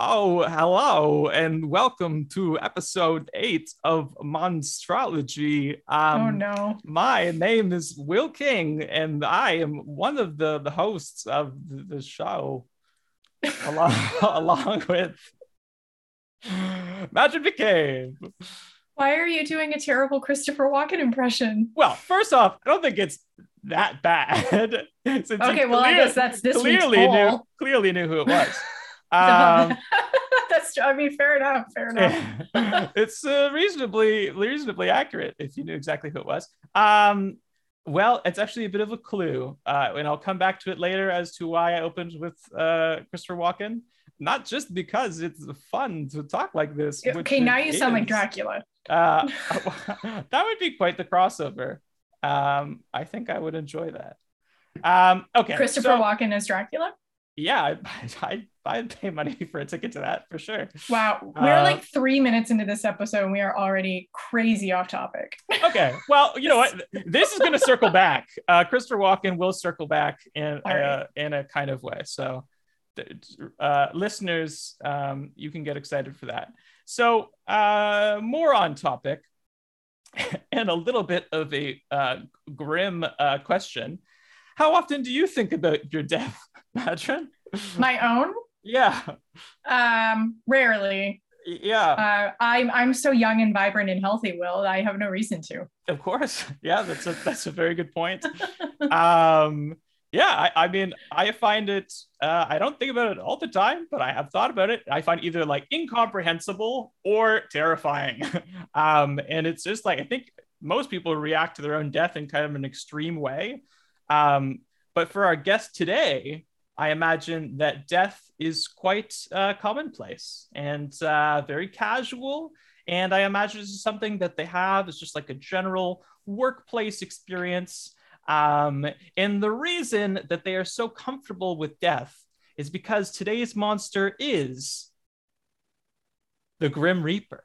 Oh, hello, and welcome to episode eight of Monstrology. Um, oh no. My name is Will King, and I am one of the, the hosts of the, show, along, along with Magic McCabe. Why are you doing a terrible Christopher Walken impression? Well, first off, I don't think it's that bad. okay, well, I guess that's this clearly week's knew clearly knew who it was. Um, that's I mean, fair enough, fair enough. it's uh, reasonably reasonably accurate if you knew exactly who it was. Um, well, it's actually a bit of a clue, uh, and I'll come back to it later as to why I opened with uh, Christopher Walken. Not just because it's fun to talk like this. okay, now you sound like. Dracula. Uh, that would be quite the crossover. Um, I think I would enjoy that. Um, okay, Christopher so- Walken as Dracula. Yeah, I, I, I'd pay money for a ticket to that for sure. Wow, we're Uh, like three minutes into this episode and we are already crazy off topic. Okay, well, you know what? This is going to circle back. Uh, Christopher Walken will circle back in All right. uh, in a kind of way. So, uh, listeners, um, you can get excited for that. So, uh, more on topic, and a little bit of a uh, grim uh, question. How often do you think about your death, Madron? My own, Yeah, um, rarely. yeah. Uh, I'm I'm so young and vibrant and healthy. Will I have no reason to? Of course. Yeah, that's a that's a very good point. um yeah, I, I mean, I find it uh, I don't think about it all the time, but I have thought about it. I find either like incomprehensible or terrifying. um, and it's just like I think most people react to their own death in kind of an extreme way. Um, but for our guest today, I imagine that death is quite uh, commonplace and uh, very casual. And I imagine this is something that they have. It's just like a general workplace experience. Um, and the reason that they are so comfortable with death is because today's monster is the Grim Reaper.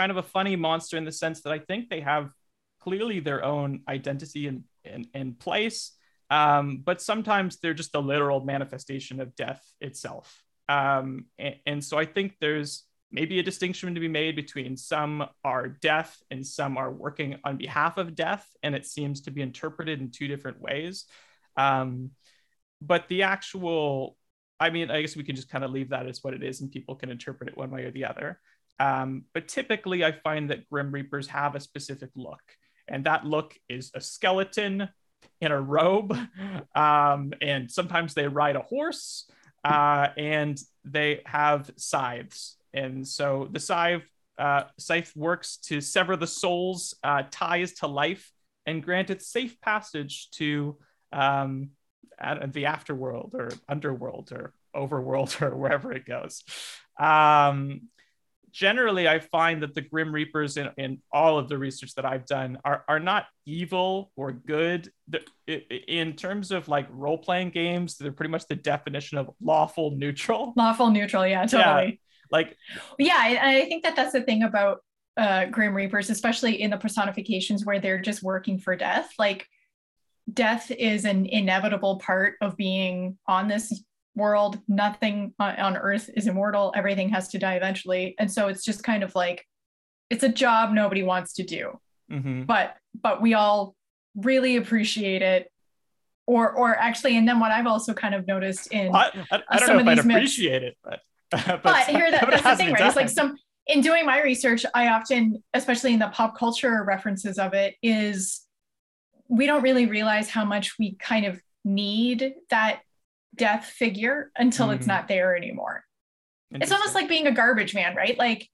Kind of a funny monster in the sense that I think they have clearly their own identity and, place, um, but sometimes they're just a literal manifestation of death itself. Um, and, and so I think there's maybe a distinction to be made between some are death and some are working on behalf of death, and it seems to be interpreted in two different ways. Um, but the actual I mean, I guess we can just kind of leave that as what it is, and people can interpret it one way or the other. Um, but typically, I find that Grim Reapers have a specific look, and that look is a skeleton in a robe, um, and sometimes they ride a horse, uh, and they have scythes. And so the scythe uh, scythe works to sever the soul's uh, ties to life and grant it safe passage to um, the afterworld or underworld or overworld or wherever it goes. Um, generally, I find that the Grim Reapers in, in all of the research that I've done are, are not evil or good. The- i- i- In terms of like role playing games, they're pretty much the definition of lawful neutral. Lawful neutral, yeah, totally. Like, Yeah, I, I think that that's the thing about uh, Grim Reapers, especially in the personifications where they're just working for death. Like, death is an inevitable part of being on this world. Nothing on, Earth is immortal. Everything has to die eventually, and so it's just kind of like it's a job nobody wants to do, mhm. but but we all really appreciate it. Or, or actually, and then what I've also kind of noticed in I, I, I don't some know of if I'd these myths- appreciate it, but but, but here that, that's the thing right it's like some in doing my research i often especially in the pop culture references of it is we don't really realize how much we kind of need that death figure until Mhm. it's not there anymore It's almost like being a garbage man, right? Like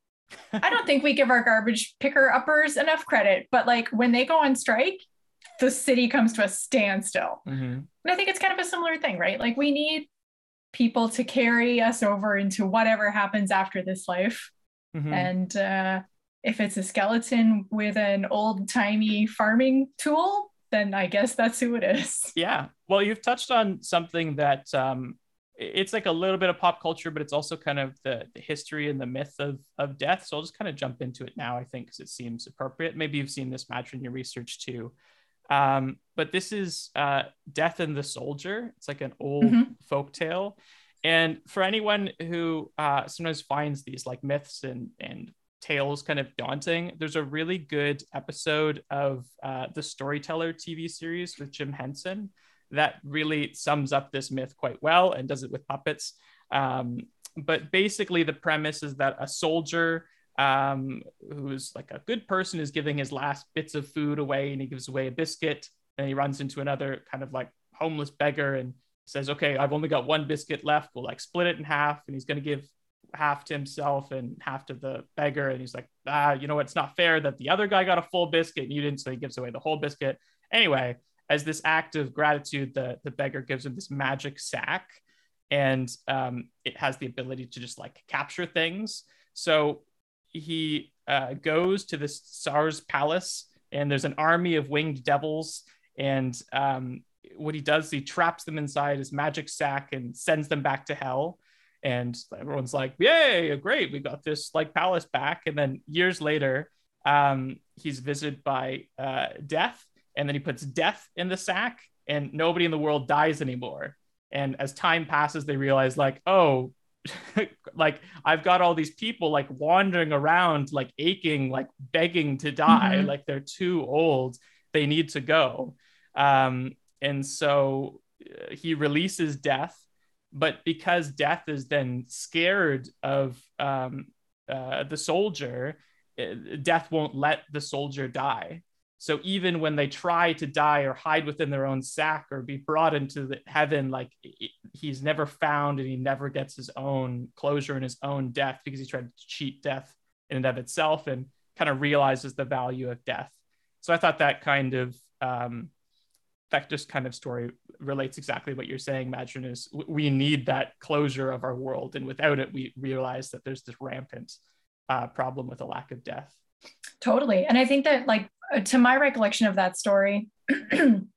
I don't think we give our garbage picker uppers enough credit, but like when they go on strike, the city comes to a standstill. Mm-hmm. And I think it's kind of a similar thing, right? Like we need people to carry us over into whatever happens after this life. Mm-hmm. And uh, if it's a skeleton with an old timey farming tool, then I guess that's who it is. Yeah. Well, you've touched on something that um, it's like a little bit of pop culture, but it's also kind of the, the history and the myth of, of death. So I'll just kind of jump into it now, I think, because it seems appropriate. Maybe you've seen this match in your research too. Um, but this is uh, Death and the Soldier. It's like an old mm-hmm. folk tale. And for anyone who uh, sometimes finds these like myths and, and tales kind of daunting, there's a really good episode of uh, the Storyteller TV series with Jim Henson that really sums up this myth quite well and does it with puppets. Um, but basically, the premise is that a soldier um, who's like a good person is giving his last bits of food away and he gives away a biscuit and he runs into another kind of like homeless beggar and says okay i've only got one biscuit left we'll like split it in half and he's going to give half to himself and half to the beggar and he's like ah you know it's not fair that the other guy got a full biscuit and you didn't so he gives away the whole biscuit anyway as this act of gratitude the the beggar gives him this magic sack and um, it has the ability to just like capture things so he uh, goes to the Tsar's palace, and there's an army of winged devils. And um, what he does, he traps them inside his magic sack and sends them back to hell. And everyone's like, "Yay, great! We got this like palace back." And then years later, um, he's visited by uh, death, and then he puts death in the sack, and nobody in the world dies anymore. And as time passes, they realize like, oh, like I've got all these people like wandering around, like aching, like begging to die, mm-hmm. like they're too old, they need to go. Um, and so uh, he releases death, but because death is then scared of um, uh, the soldier, uh, death won't let the soldier die. So even when they try to die or hide within their own sack or be brought into heaven, like he's never found and he never gets his own closure in his own death because he tried to cheat death in and of itself and kind of realizes the value of death. So I thought that kind of um, that just kind of story relates exactly what you're saying, Madron, is we need that closure of our world. And without it, we realize that there's this rampant uh, problem with a lack of death. Totally. And I think that, like, uh, to my recollection of that story, um,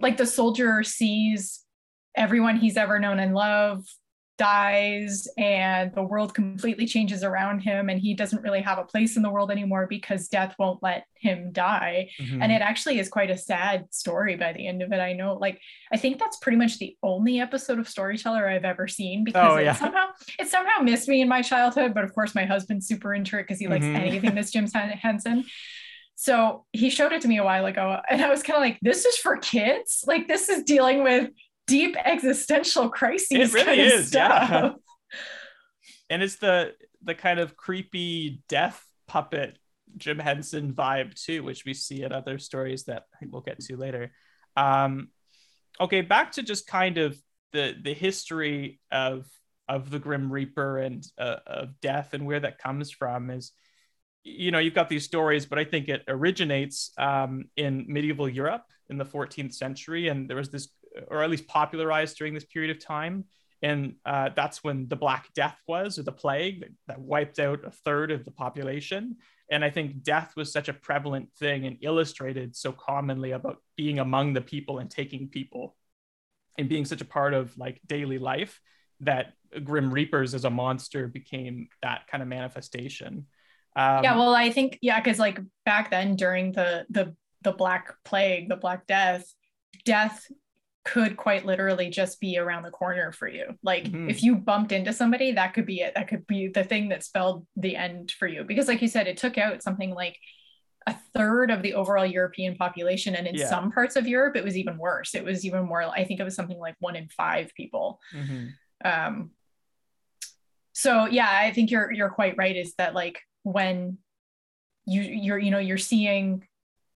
like the soldier sees everyone he's ever known and loved dies and the world completely changes around him and he doesn't really have a place in the world anymore because death won't let him die mm-hmm. and it actually is quite a sad story by the end of it i know like i think that's pretty much the only episode of storyteller i've ever seen because oh, yeah. it somehow it somehow missed me in my childhood but of course my husband's super into it because he likes mm-hmm. anything that's jim henson so he showed it to me a while ago and i was kind of like this is for kids like this is dealing with deep existential crises. It really is, yeah. And it's the the kind of creepy death puppet Jim Henson vibe too, which we see in other stories that I think we'll get to later. Um, okay, back to just kind of the the history of of the Grim Reaper and uh, of death and where that comes from is, you know, you've got these stories, but I think it originates um, in medieval Europe in the 14th century, and there was this or at least popularized during this period of time. And uh, that's when the Black Death was, or the plague that, that wiped out a third of the population. And I think death was such a prevalent thing and illustrated so commonly about being among the people and taking people and being such a part of like daily life that Grim Reapers as a monster became that kind of manifestation. Um, yeah, well, I think yeah, because like back then during the the the Black Plague, the Black Death, death could quite literally just be around the corner for you. Like mm-hmm. if you bumped into somebody, that could be it. That could be the thing that spelled the end for you. Because like you said, it took out something like a third of the overall European population. And in yeah. some parts of Europe, it was even worse. It was even more, I think it was something like one in five people. Mm-hmm. Um, so yeah, I think you're you're quite right, is that like when you you're, you know, you're seeing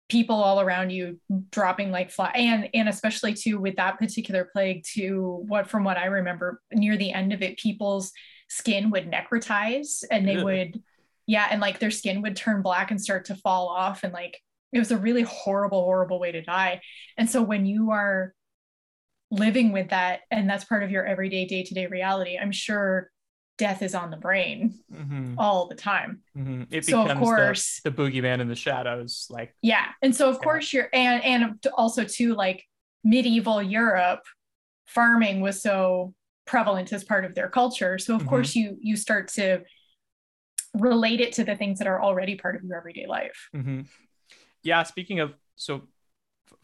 people all around you dropping like fly and and especially too with that particular plague to what from what i remember near the end of it people's skin would necrotize and they would yeah and like their skin would turn black and start to fall off and like it was a really horrible horrible way to die. And so when you are living with that and that's part of your everyday day-to-day reality i'm sure death is on the brain mm-hmm. all the time mm-hmm. it so of course the, the, boogeyman in the shadows like yeah and so of yeah. course you're and and also too like medieval europe farming was so prevalent as part of their culture so of mm-hmm. course you you start to relate it to the things that are already part of your everyday life mm-hmm. yeah speaking of so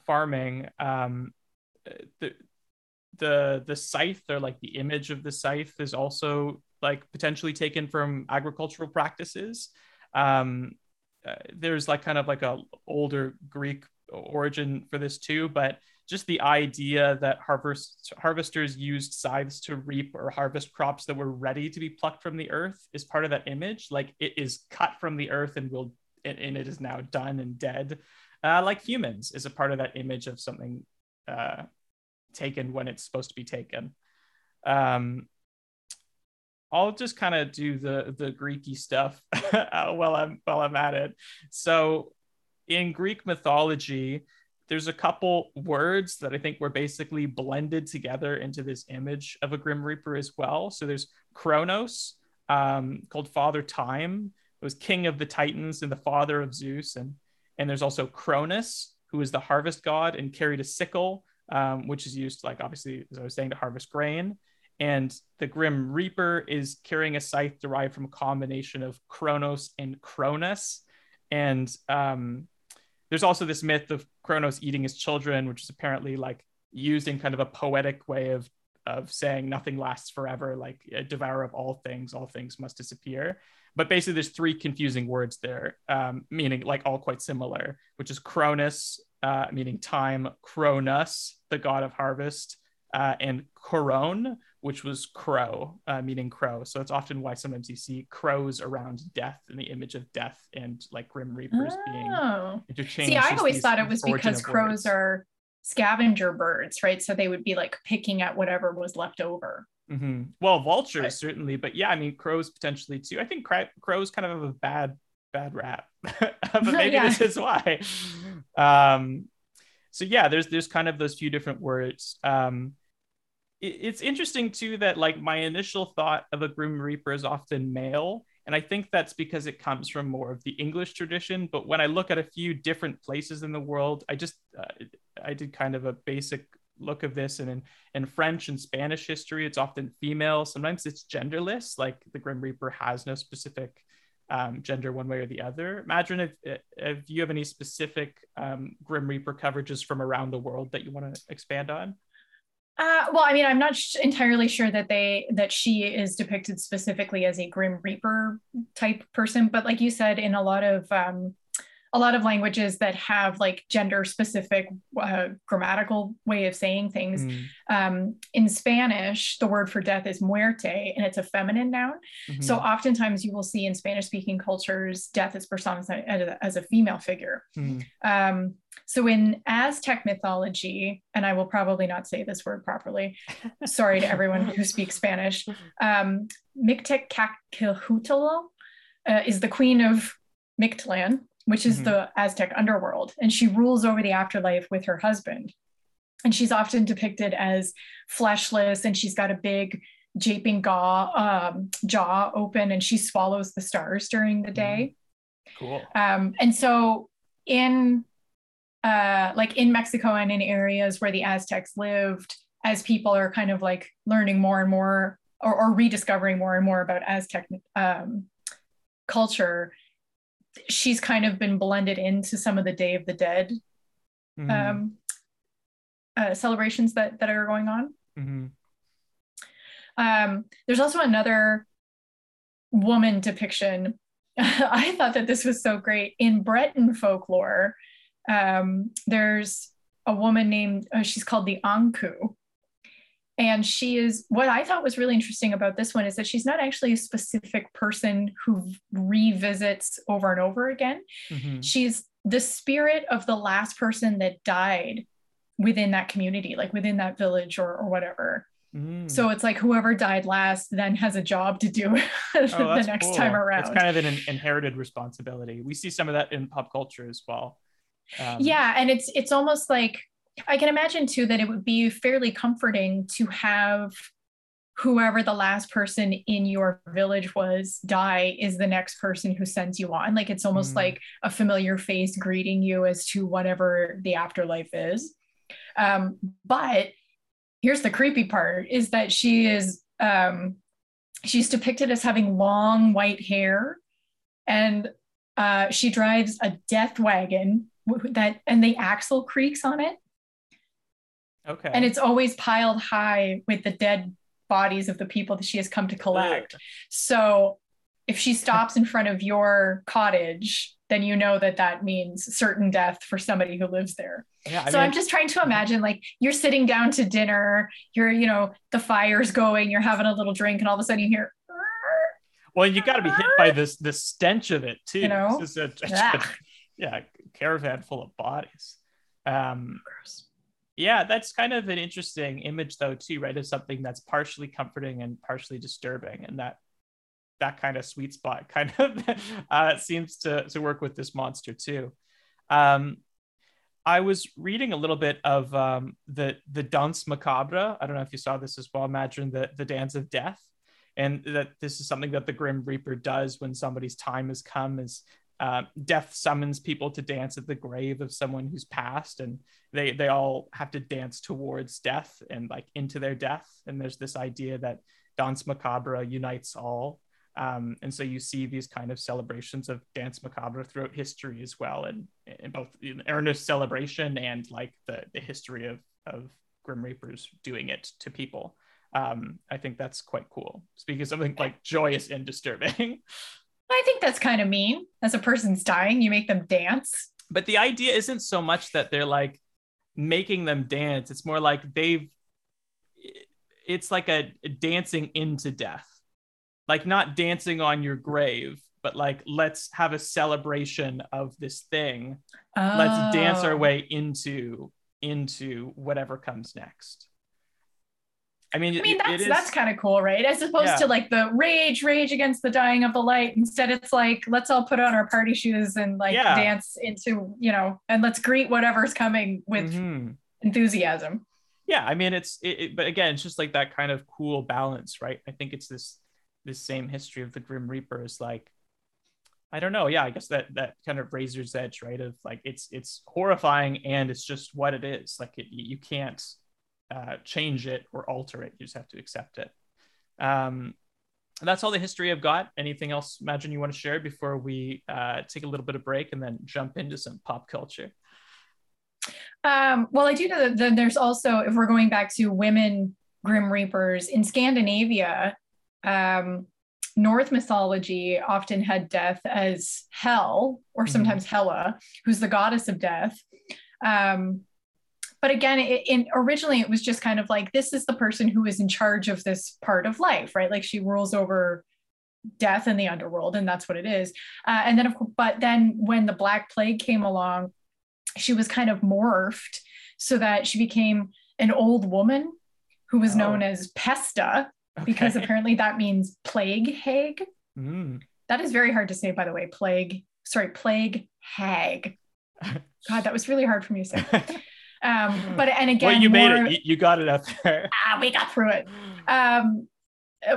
farming um the the the scythe or like the image of the scythe is also like potentially taken from agricultural practices. Um uh, there's like kind of like a older greek origin for this too but just the idea that harvest harvesters used scythes to reap or harvest crops that were ready to be plucked from the earth is part of that image. Like it is cut from the earth and will and, and it is now done and dead. Uh, like humans is a part of that image of something uh, taken when it's supposed to be taken. Um, I'll just kind of do the the Greeky stuff while I'm while I'm at it. So, in Greek mythology, there's a couple words that I think were basically blended together into this image of a Grim Reaper as well. So there's Kronos, um, called Father Time, who was king of the Titans and the father of Zeus, and and there's also Cronus, who is the harvest god and carried a sickle, um, which is used like obviously as I was saying to harvest grain. And the Grim Reaper is carrying a scythe derived from a combination of Kronos and Cronus. And um, there's also this myth of Kronos eating his children, which is apparently like used in kind of a poetic way of of saying nothing lasts forever, like a devourer of all things, all things must disappear. But basically, there's three confusing words there, um, meaning like all quite similar, which is Cronus, uh, meaning time, Cronus, the god of harvest, uh, and Coron, which was crow, uh, meaning crow. So it's often why sometimes you see crows around death and the image of death and like grim reapers oh. being interchanged. See, I always thought it was because crows words. are scavenger birds, right? So they would be like picking at whatever was left over. Mm-hmm. Well, vultures right. certainly, but yeah, I mean crows potentially too. I think crows kind of have a bad bad rap, but maybe yeah. this is why. Um, so yeah, there's there's kind of those few different words. Um, it's interesting too that like my initial thought of a grim reaper is often male and i think that's because it comes from more of the english tradition but when i look at a few different places in the world i just uh, i did kind of a basic look of this and in, in french and spanish history it's often female sometimes it's genderless like the grim reaper has no specific um, gender one way or the other. Imagine if, if you have any specific um, grim reaper coverages from around the world that you want to expand on uh, well, I mean, I'm not sh- entirely sure that they that she is depicted specifically as a grim reaper type person, but like you said, in a lot of um, a lot of languages that have like gender specific uh, grammatical way of saying things. Mm. Um, in Spanish, the word for death is muerte, and it's a feminine noun. Mm-hmm. So oftentimes you will see in Spanish speaking cultures, death is personified as a, as a female figure. Mm. Um, so in Aztec mythology, and I will probably not say this word properly, sorry to everyone who speaks Spanish, um, Mictecacihuatl uh, is the queen of Mictlan, which is mm-hmm. the Aztec underworld. And she rules over the afterlife with her husband. And she's often depicted as fleshless and she's got a big gaping jaw, um, jaw open and she swallows the stars during the day. Mm-hmm. Cool. Um, and so in uh, like in Mexico and in areas where the Aztecs lived, as people are kind of like learning more and more or, or rediscovering more and more about Aztec um, culture, she's kind of been blended into some of the Day of the Dead mm-hmm. um, uh, celebrations that that are going on. Mm-hmm. Um, there's also another woman depiction. I thought that this was so great in Breton folklore. Um, there's a woman named uh, she's called the Ankou. and she is what I thought was really interesting about this one is that she's not actually a specific person who revisits over and over again. Mm-hmm. She's the spirit of the last person that died within that community, like within that village or, or whatever. Mm. So it's like whoever died last then has a job to do oh, the next cool. time around. It's kind of an inherited responsibility. We see some of that in pop culture as well. Um, yeah, and it's it's almost like I can imagine too that it would be fairly comforting to have whoever the last person in your village was die is the next person who sends you on. Like it's almost mm. like a familiar face greeting you as to whatever the afterlife is. Um, but here's the creepy part is that she is um, she's depicted as having long white hair and uh, she drives a death wagon that and the axle creaks on it okay and it's always piled high with the dead bodies of the people that she has come to collect so if she stops in front of your cottage then you know that that means certain death for somebody who lives there. Yeah, so mean, I'm just trying to imagine like you're sitting down to dinner, you're, you know, the fire's going, you're having a little drink, and all of a sudden you hear. Well, you got to be hit by this this stench of it too. You know, a, a, yeah. Yeah, caravan full of bodies. Um, yeah, that's kind of an interesting image though too, right? Of something that's partially comforting and partially disturbing, and that that kind of sweet spot kind of uh, seems to, to work with this monster too. Um, I was reading a little bit of um, the the Danse Macabre. I don't know if you saw this as well. Imagine the the dance of death, and that this is something that the Grim Reaper does when somebody's time has come. Is uh, death summons people to dance at the grave of someone who's passed, and they they all have to dance towards death and like into their death. And there's this idea that dance Macabre unites all, um, and so you see these kind of celebrations of dance Macabre throughout history as well, and both in earnest celebration and like the, the history of, of Grim Reapers doing it to people. Um, I think that's quite cool. Speaking of something like joyous and disturbing. I think that's kind of mean. As a person's dying, you make them dance. But the idea isn't so much that they're like making them dance. It's more like they've, it's like a, dancing into death like not dancing on your grave but like let's have a celebration of this thing oh. let's dance our oh. way into into whatever comes next I mean, I mean that's that's kind of cool, right? As opposed yeah. to like the rage, rage against the dying of the light. Instead, it's like let's all put on our party shoes and like yeah. dance into you know, and let's greet whatever's coming with mm-hmm. enthusiasm. Yeah, I mean, it's it, it, but again, it's just like that kind of cool balance, right? I think it's this this same history of the Grim Reaper is like I don't know. Yeah, I guess that that kind of razor's edge, right? Of like it's it's horrifying and it's just what it is. Like it, you can't uh, change it or alter it. You just have to accept it. Um, that's all the history I've got. Anything else, Imagine you want to share before we uh, take a little bit of break and then jump into some pop culture? Um, well, I do know that there's also, if we're going back to women Grim Reapers in Scandinavia, um, Norse mythology often had death as Hel, or mm-hmm. sometimes mm-hmm. Hela, who's the goddess of death. Um, but again, it, in, originally it was just kind of like this is the person who is in charge of this part of life, right? Like she rules over death in the underworld, and that's what it is. Uh, and then, of course, but then when the Black Plague came along, she was kind of morphed so that she became an old woman who was oh. known as Pesta, okay. because apparently that means plague hag. Mm. That is very hard to say, by the way. Plague, sorry, plague hag. God, that was really hard for me to say. Um, but and again, well, you made it. You got it up there. Ah, we got through it. Um,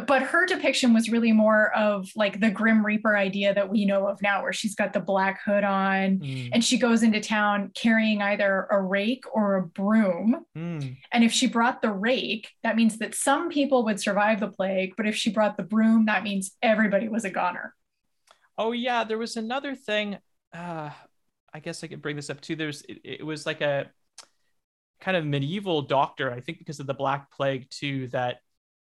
but her depiction was really more of like the grim reaper idea that we know of now where she's got the black hood on mm. and she goes into town carrying either a rake or a broom mm. and if she brought the rake that means that some people would survive the plague but if she brought the broom that means everybody was a goner oh yeah there was another thing uh i guess i could bring this up too there's it, it was like a kind of medieval doctor i think because of the black plague too that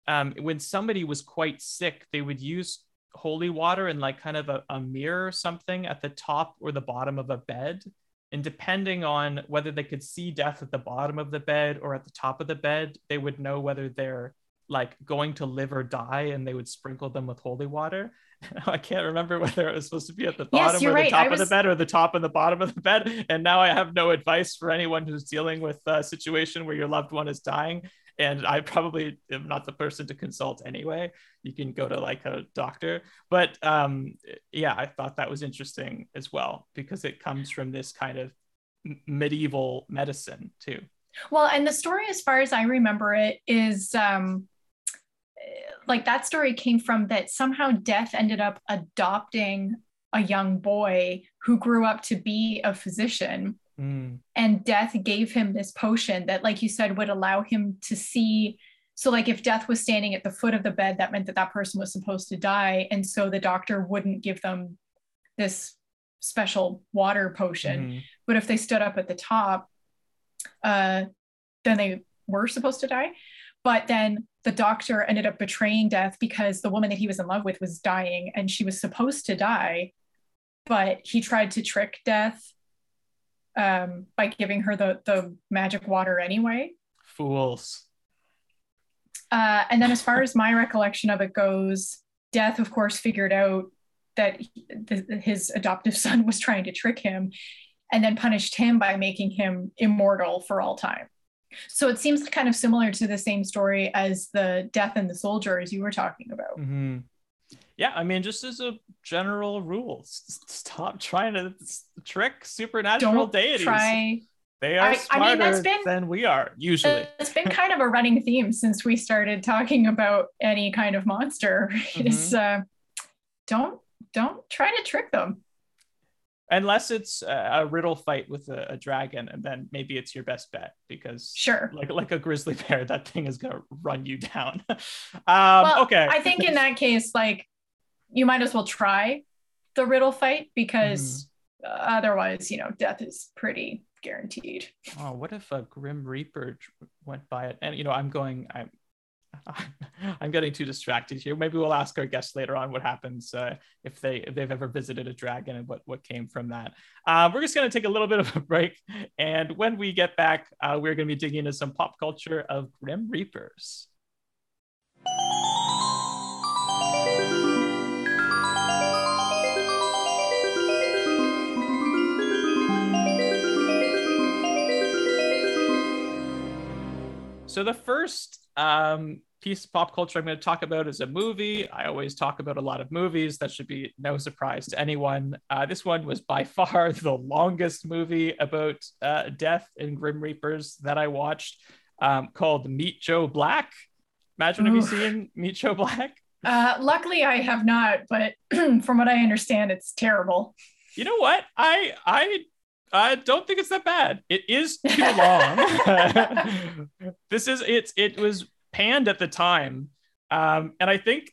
um, when somebody was quite sick, they would use holy water and like kind of a, a mirror or something at the top or the bottom of a bed. And depending on whether they could see death at the bottom of the bed or at the top of the bed, they would know whether they're like going to live or die and they would sprinkle them with holy water. I can't remember whether it was supposed to be at the bottom yes, or right. the top was... of the bed or the top and the bottom of the bed. And now I have no advice for anyone who's dealing with a situation where your loved one is dying. and I probably am not the person to consult anyway. You can go to like a doctor, but um, yeah, I thought that was interesting as well because it comes from this kind of medieval medicine too. Well, and the story, as far as I remember it, is um, like that story came from that somehow death ended up adopting a young boy who grew up to be a physician. Mm. And death gave him this potion that, like you said, would allow him to see. So, like, if death was standing at the foot of the bed, that meant that that person was supposed to die. And so the doctor wouldn't give them this special water potion. Mm-hmm. But if they stood up at the top, uh, then they were supposed to die. But then the doctor ended up betraying death because the woman that he was in love with was dying and she was supposed to die. But he tried to trick death um, by giving her the, the magic water anyway. Fools. Uh, and then, as far as my recollection of it goes, Death, of course, figured out that he, the, his adoptive son was trying to trick him and then punished him by making him immortal for all time. So it seems kind of similar to the same story as the death and the soldier, as you were talking about. Mm-hmm. Yeah, I mean, just as a general rule, stop trying to trick supernatural Don't deities. Try. They are I, smarter I mean, that's been, than we are usually. It's been kind of a running theme since we started talking about any kind of monster. Mm-hmm. Is uh, don't don't try to trick them unless it's a, riddle fight with a, a, dragon and then maybe it's your best bet because sure. like like a grizzly bear that thing is going to run you down. Um well, okay. I think in that case like you might as well try the riddle fight because mm-hmm. otherwise you know death is pretty guaranteed. Oh what if a grim reaper went by it? And you know i'm going i'm I'm getting too distracted here. Maybe we'll ask our guests later on what happens uh, if they if they've ever visited a dragon and what what came from that. Uh, we're just going to take a little bit of a break, and when we get back, uh, we're going to be digging into some pop culture of Grim Reapers. So the first um, piece of pop culture I'm going to talk about is a movie. I always talk about a lot of movies. That should be no surprise to anyone. Uh, this one was by far the longest movie about uh, death and Grim Reapers that I watched, um, called Meet Joe Black. Imagine have you've seen Meet Joe Black? Uh, luckily, I have not, but from what I understand, it's terrible. You know what? I I I don't think it's that bad. It is too long. this is it's it was panned at the time, um, and I think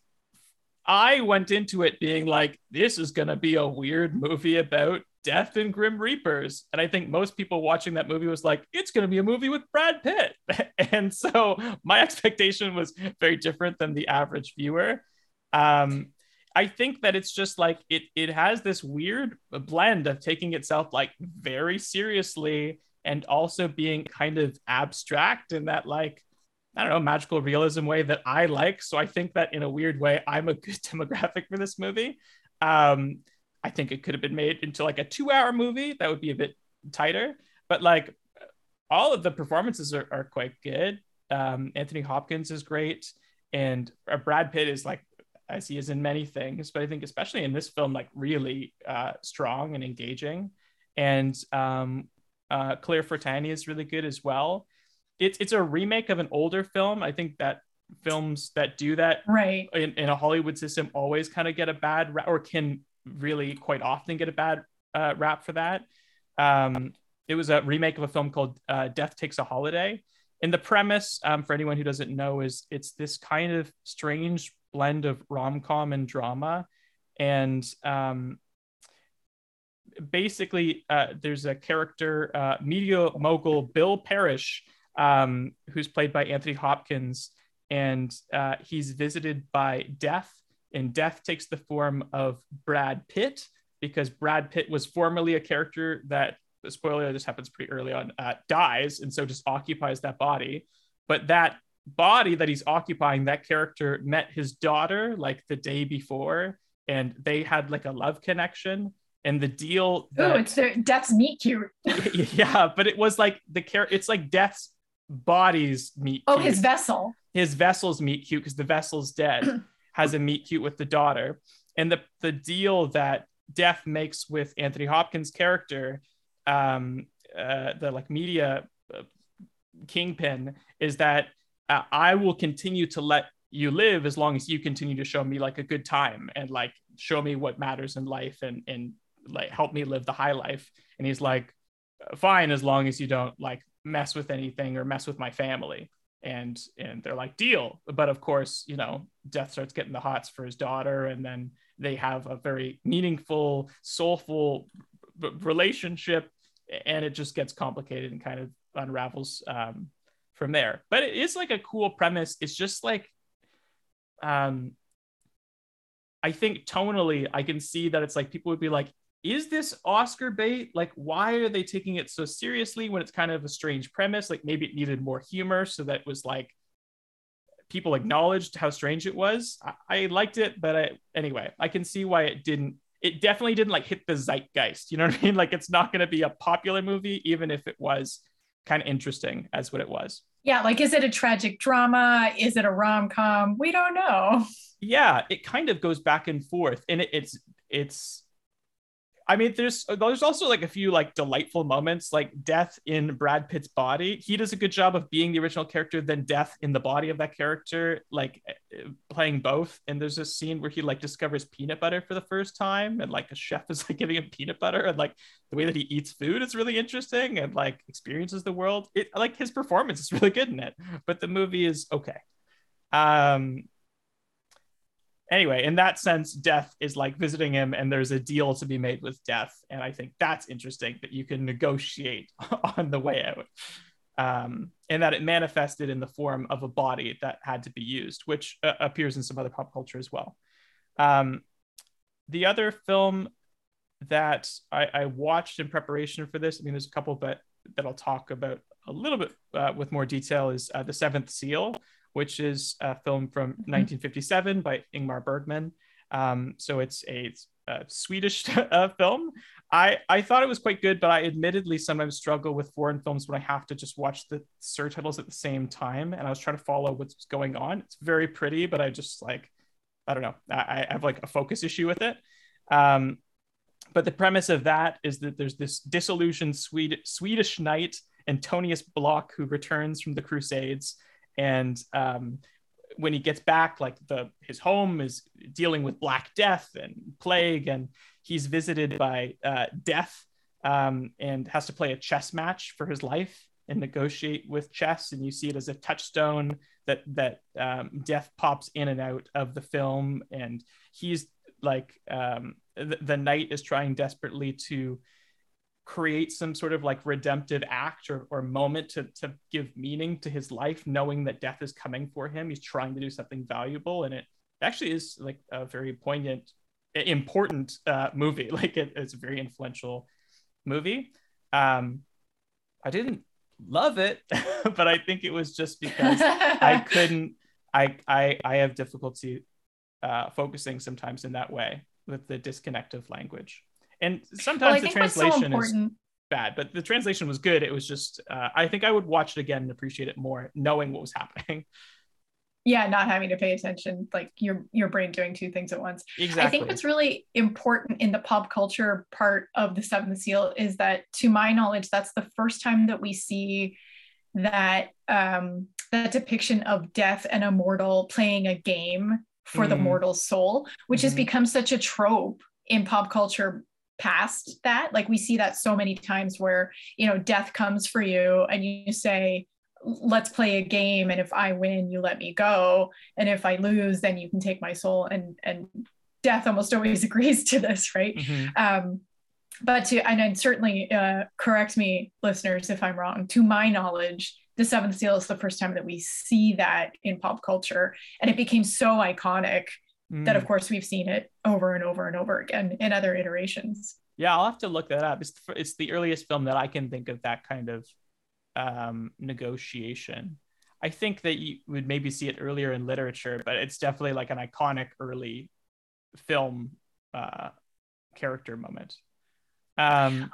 I went into it being like, this is gonna be a weird movie about death and grim reapers, and I think most people watching that movie was like, it's gonna be a movie with Brad Pitt, and so my expectation was very different than the average viewer. Um, I think that it's just like it it has this weird blend of taking itself like very seriously and also being kind of abstract in that like I don't know magical realism way that I like. So I think that in a weird way I'm a good demographic for this movie. Um, I think it could have been made into like a two hour movie that would be a bit tighter, but like all of the performances are, are quite good. Um, Anthony Hopkins is great, and uh, Brad Pitt is like as he is in many things, but I think especially in this film, like really uh, strong and engaging. And um, uh, Claire Forlani is really good as well. It's it's a remake of an older film. I think that films that do that right in, in a Hollywood system always kind of get a bad rap, or can really quite often get a bad uh, rap for that. Um, it was a remake of a film called uh, Death Takes a Holiday. And the premise, um, for anyone who doesn't know, is it's this kind of strange blend of rom-com and drama. And um, basically uh, there's a character uh, media mogul bill parrish um, who's played by anthony hopkins. And uh, he's visited by death and death takes the form of brad pitt because brad pitt was formerly a character that spoiler this happens pretty early on uh, dies and so just occupies that body. But that body that he's occupying, that character met his daughter like the day before, and they had like a love connection. And the deal that, oh, it's their death's meet cute. yeah, but it was like the character. It's like death's bodies meet. Oh, cute. his vessel. his vessel's meet cute because the vessel's dead. has a meet cute with the daughter, and the the deal that Death makes with Anthony Hopkins' character, um, uh, the like media uh, kingpin, is that I will continue to let you live as long as you continue to show me like a good time and like show me what matters in life and and like help me live the high life. And he's like, fine, as long as you don't like mess with anything or mess with my family. And and they're like, deal. But of course, you know, Death starts getting the hots for his daughter, and then they have a very meaningful, soulful r- relationship, and it just gets complicated and kind of unravels um, from there. But it is like a cool premise. It's just like um I think tonally I can see that it's like people would be like, is this Oscar bait? Like, why are they taking it so seriously when it's kind of a strange premise? Like, maybe it needed more humor so that was like people acknowledged how strange it was. I, I liked it, but I, anyway, I can see why it didn't. It definitely didn't like hit the zeitgeist. You know what I mean? Like, it's not going to be a popular movie, even if it was kind of interesting as what it was. Yeah, like is it a tragic drama? Is it a rom com? We don't know. Yeah, it kind of goes back and forth, and it, it's it's I mean, there's there's also like a few like delightful moments, like Death in Brad Pitt's body. He does a good job of being the original character, then Death in the body of that character, like eh, playing both. And there's a scene where he like discovers peanut butter for the first time, and like a chef is like giving him peanut butter, and like the way that he eats food is really interesting, and like experiences the world. It like his performance is really good in it, but the movie is okay. Um, anyway, in that sense, death is like visiting him, and there's a deal to be made with death. And I think that's interesting that you can negotiate on the way out. Um, and that it manifested in the form of a body that had to be used, which uh, appears in some other pop culture as well. Um, the other film that I, I, watched in preparation for this, I mean, there's a couple, but that I'll talk about a little bit uh, with more detail, is uh, The Seventh Seal, which is a film from 1957 mm-hmm. by Ingmar Bergman. Um, so it's a, a Swedish uh, film. I, I thought it was quite good, but I admittedly sometimes struggle with foreign films when I have to just watch the subtitles at the same time. And I was trying to follow what's going on. It's very pretty, but I just like, I don't know, I, I have like a focus issue with it. Um, but the premise of that is that there's this disillusioned Swede, Swedish knight, Antonius Block, who returns from the Crusades and um, when he gets back like the his home is dealing with black death and plague and he's visited by uh, death um, and has to play a chess match for his life and negotiate with chess. And you see it as a touchstone that that um, death pops in and out of the film. And he's like um, the, the knight is trying desperately to create some sort of like redemptive act or, or moment to, to give meaning to his life, knowing that death is coming for him. He's trying to do something valuable. And it actually is like a very poignant, important uh, movie. Like it, it's a very influential movie. Um, I didn't love it, but I think it was just because I couldn't, I, I, I have difficulty uh, focusing sometimes in that way with the disconnect of language and sometimes well, the translation so is bad but the translation was good it was just uh, i think i would watch it again and appreciate it more knowing what was happening yeah not having to pay attention like your your brain doing two things at once exactly. i think what's really important in the pop culture part of the seventh seal is that to my knowledge that's the first time that we see that um that depiction of death and a mortal playing a game for mm. the mortal soul which mm-hmm. has become such a trope in pop culture past that. Like we see that so many times where you know death comes for you and you say let's play a game and if i win you let me go. And if i lose then you can take my soul. And and death almost always agrees to this right? Mm-hmm. um but to and then certainly uh, correct me listeners if i'm wrong. To my knowledge the seventh seal is the first time that we see that in pop culture and it became so iconic mm. that of course we've seen it over and over and over again in other iterations. Yeah, I'll have to look that up. It's the, it's the earliest film that I can think of that kind of um, negotiation. I think that you would maybe see it earlier in literature, but it's definitely like an iconic early film uh, character moment. Um,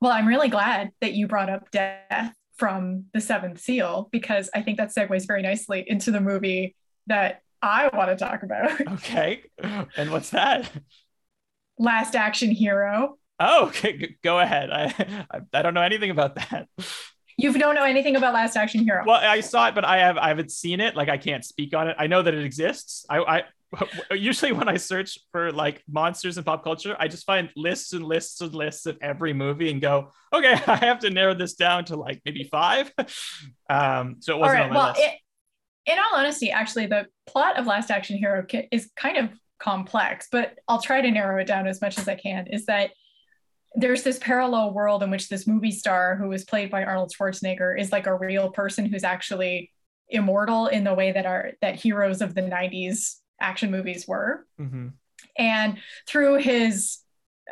well, I'm really glad that you brought up death from the Seventh Seal because I think that segues very nicely into the movie that I want to talk about. Okay. And what's that? Last Action Hero. Oh, okay. Go ahead. I, I don't know anything about that. You don't know anything about Last Action Hero. Well, I saw it, but I have I haven't seen it. Like I can't speak on it. I know that it exists. I, I usually when I search for like monsters in pop culture, I just find lists and lists and lists of every movie and go, okay, I have to narrow this down to like maybe five. Um, so it wasn't on my well, list. It, in all honesty, actually, the plot of Last Action Hero is kind of complex, but I'll try to narrow it down as much as I can. Is that there's this parallel world in which this movie star who was played by Arnold Schwarzenegger is like a real person who's actually immortal in the way that our that heroes of the 90s action movies were. Mm-hmm. And through his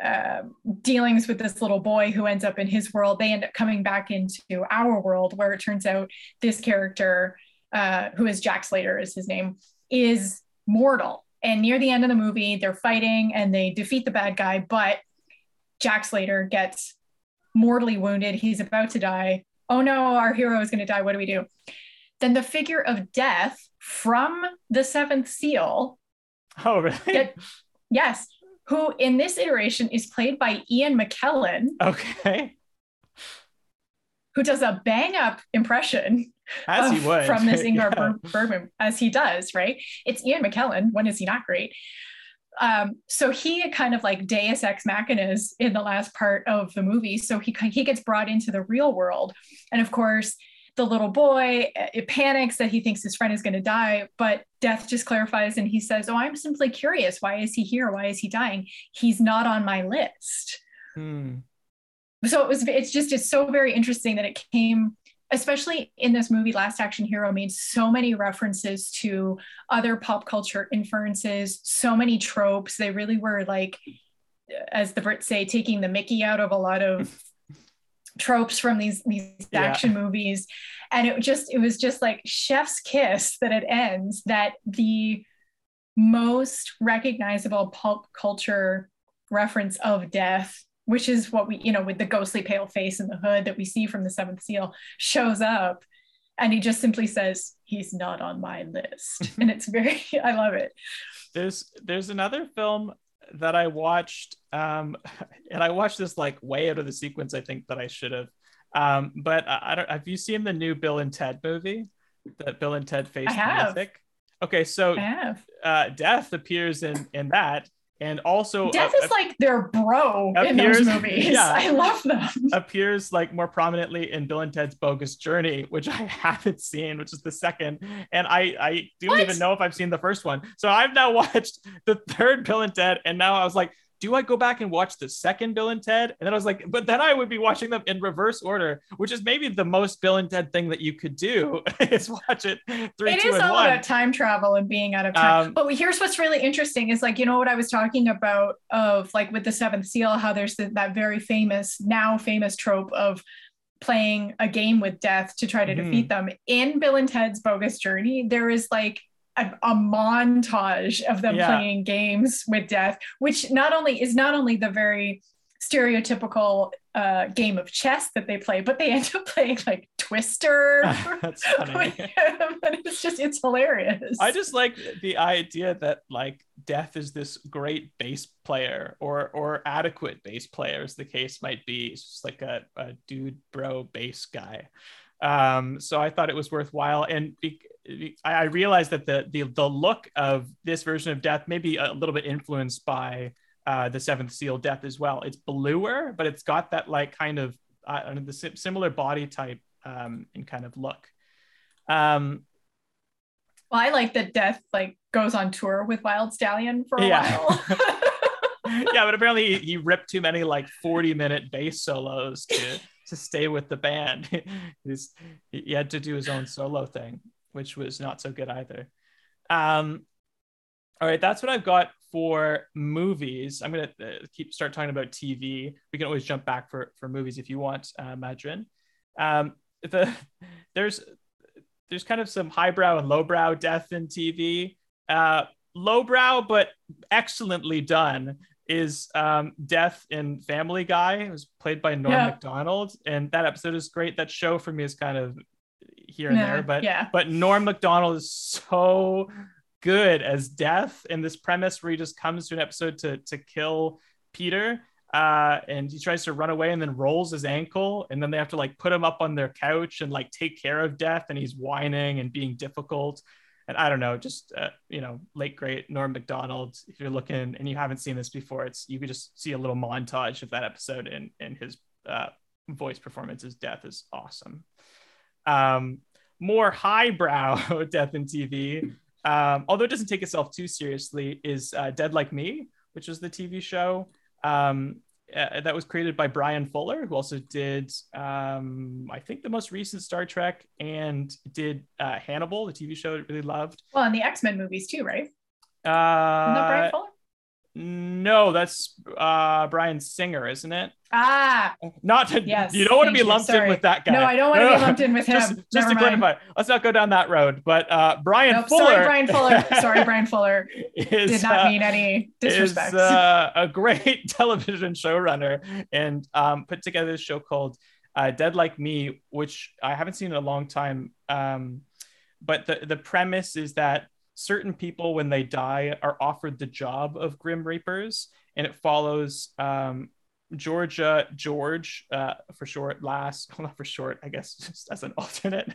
uh, dealings with this little boy who ends up in his world, they end up coming back into our world, where it turns out this character, uh, who is Jack Slater, is his name, is mortal. And near the end of the movie, they're fighting and they defeat the bad guy, but Jack Slater gets mortally wounded. He's about to die. Oh no, our hero is going to die. What do we do? Then the figure of death from the seventh seal. Oh, really? Get, yes. Who in this iteration is played by Ian McKellen. Okay. Who does a bang up impression as he would from this Ingmar yeah. Bergman, as he does, right? It's Ian McKellen. When is he not great? Um, so he kind of like Deus ex machinas in the last part of the movie. So he he gets brought into the real world, and of course, the little boy uh, it panics that he thinks his friend is going to die but death just clarifies and he says oh i'm simply curious why is he here why is he dying he's not on my list hmm. So it was it's just it's so very interesting that it came especially in this movie last action hero made so many references to other pop culture inferences so many tropes they really were like as the brits say taking the mickey out of a lot of tropes from these these yeah. action movies and it just it was just like chef's kiss that it ends that the most recognizable pulp culture reference of death which is what we you know with the ghostly pale face and the hood that we see from the seventh seal shows up and he just simply says he's not on my list and it's very i love it there's there's another film that I watched, um, and I watched this like way out of the sequence. I think that I should have. Um, but I, I don't. Have you seen the new Bill and Ted movie? That Bill and Ted face music. Okay, so uh, Death appears in in that, and also Death uh, is like their bro appears, in those movies. Yeah, I love them. Appears like more prominently in Bill and Ted's Bogus Journey, which I haven't seen, which is the second, and I I don't what? even know if I've seen the first one. So I've now watched the third Bill and Ted, and now I was like, do I go back and watch the second Bill and Ted? And then I was like, but then I would be watching them in reverse order, which is maybe the most Bill and Ted thing that you could do is watch it three, it two, is and all one. about time travel and being out of time. Um, but here's what's really interesting is like, you know what I was talking about of like with the seventh seal, how there's the, that very famous, now famous trope of playing a game with death to try to mm-hmm. defeat them. In Bill and Ted's Bogus Journey, there is like a, a, montage of them yeah. playing games with death, which not only is not only the very stereotypical uh, game of chess that they play, but they end up playing like Twister. That's funny. but it's just it's hilarious. I just like the idea that like Death is this great bass player or or adequate bass player, as the case might be. It's just like a, a dude bro bass guy. Um, so I thought it was worthwhile, and be- I realized that the, the the look of this version of Death may be a little bit influenced by uh, the Seventh Seal Death as well. It's bluer, but it's got that like kind of uh, the similar body type um, and kind of look. Um, well, I like that Death like goes on tour with Wild Stallion for a yeah. while. yeah, but apparently he, he ripped too many like forty minute bass solos to to stay with the band. He's, he had to do his own solo thing which was not so good either. Um, all right, that's what I've got for movies. I'm gonna uh, keep start talking about TV. We can always jump back for for movies if you want, uh, Madrin. Um, the there's there's kind of some highbrow and lowbrow death in TV. Uh, lowbrow, but excellently done. is um, Death in Family Guy. It was played by Norm Yeah. Macdonald, and that episode is great. That show for me is kind of here and there, but yeah. but Norm Macdonald is so good as Death in this premise where he just comes to an episode to to kill Peter. Uh, and he tries to run away and then rolls his ankle and then they have to like put him up on their couch and like take care of death and he's whining and being difficult and I don't know, just uh, you know, late great Norm Macdonald. If you're looking and you haven't seen this before, it's you could just see a little montage of that episode, and and his uh, voice performance as Death is awesome. Um, more highbrow Death in TV, um, although it doesn't take itself too seriously, is uh, Dead Like Me, which was the TV show. Um, uh, that was created by Bryan Fuller, who also did, um, I think, the most recent Star Trek and did uh, Hannibal, the TV show I really loved. Well, and the X Men movies too, right? Isn't that Bryan Uh, Fuller? No, that's uh, Bryan Singer, isn't it? Ah, Not to, Yes, you don't want to be you, lumped in with that guy. no, I don't want to be lumped in with him. Just, just to clarify, let's not go down that road. But uh, Bryan Nope, Fuller, sorry, Bryan Fuller. Sorry, Bryan Fuller. is, Did not uh, mean any disrespect. is uh, a great television showrunner and um, put together this show called uh, Dead Like Me, which I haven't seen in a long time. Um, but the, the premise is that certain people, when they die, are offered the job of Grim Reapers, and it follows um, Georgia George uh, for short, last, well, not for short, I guess, just as an alternate,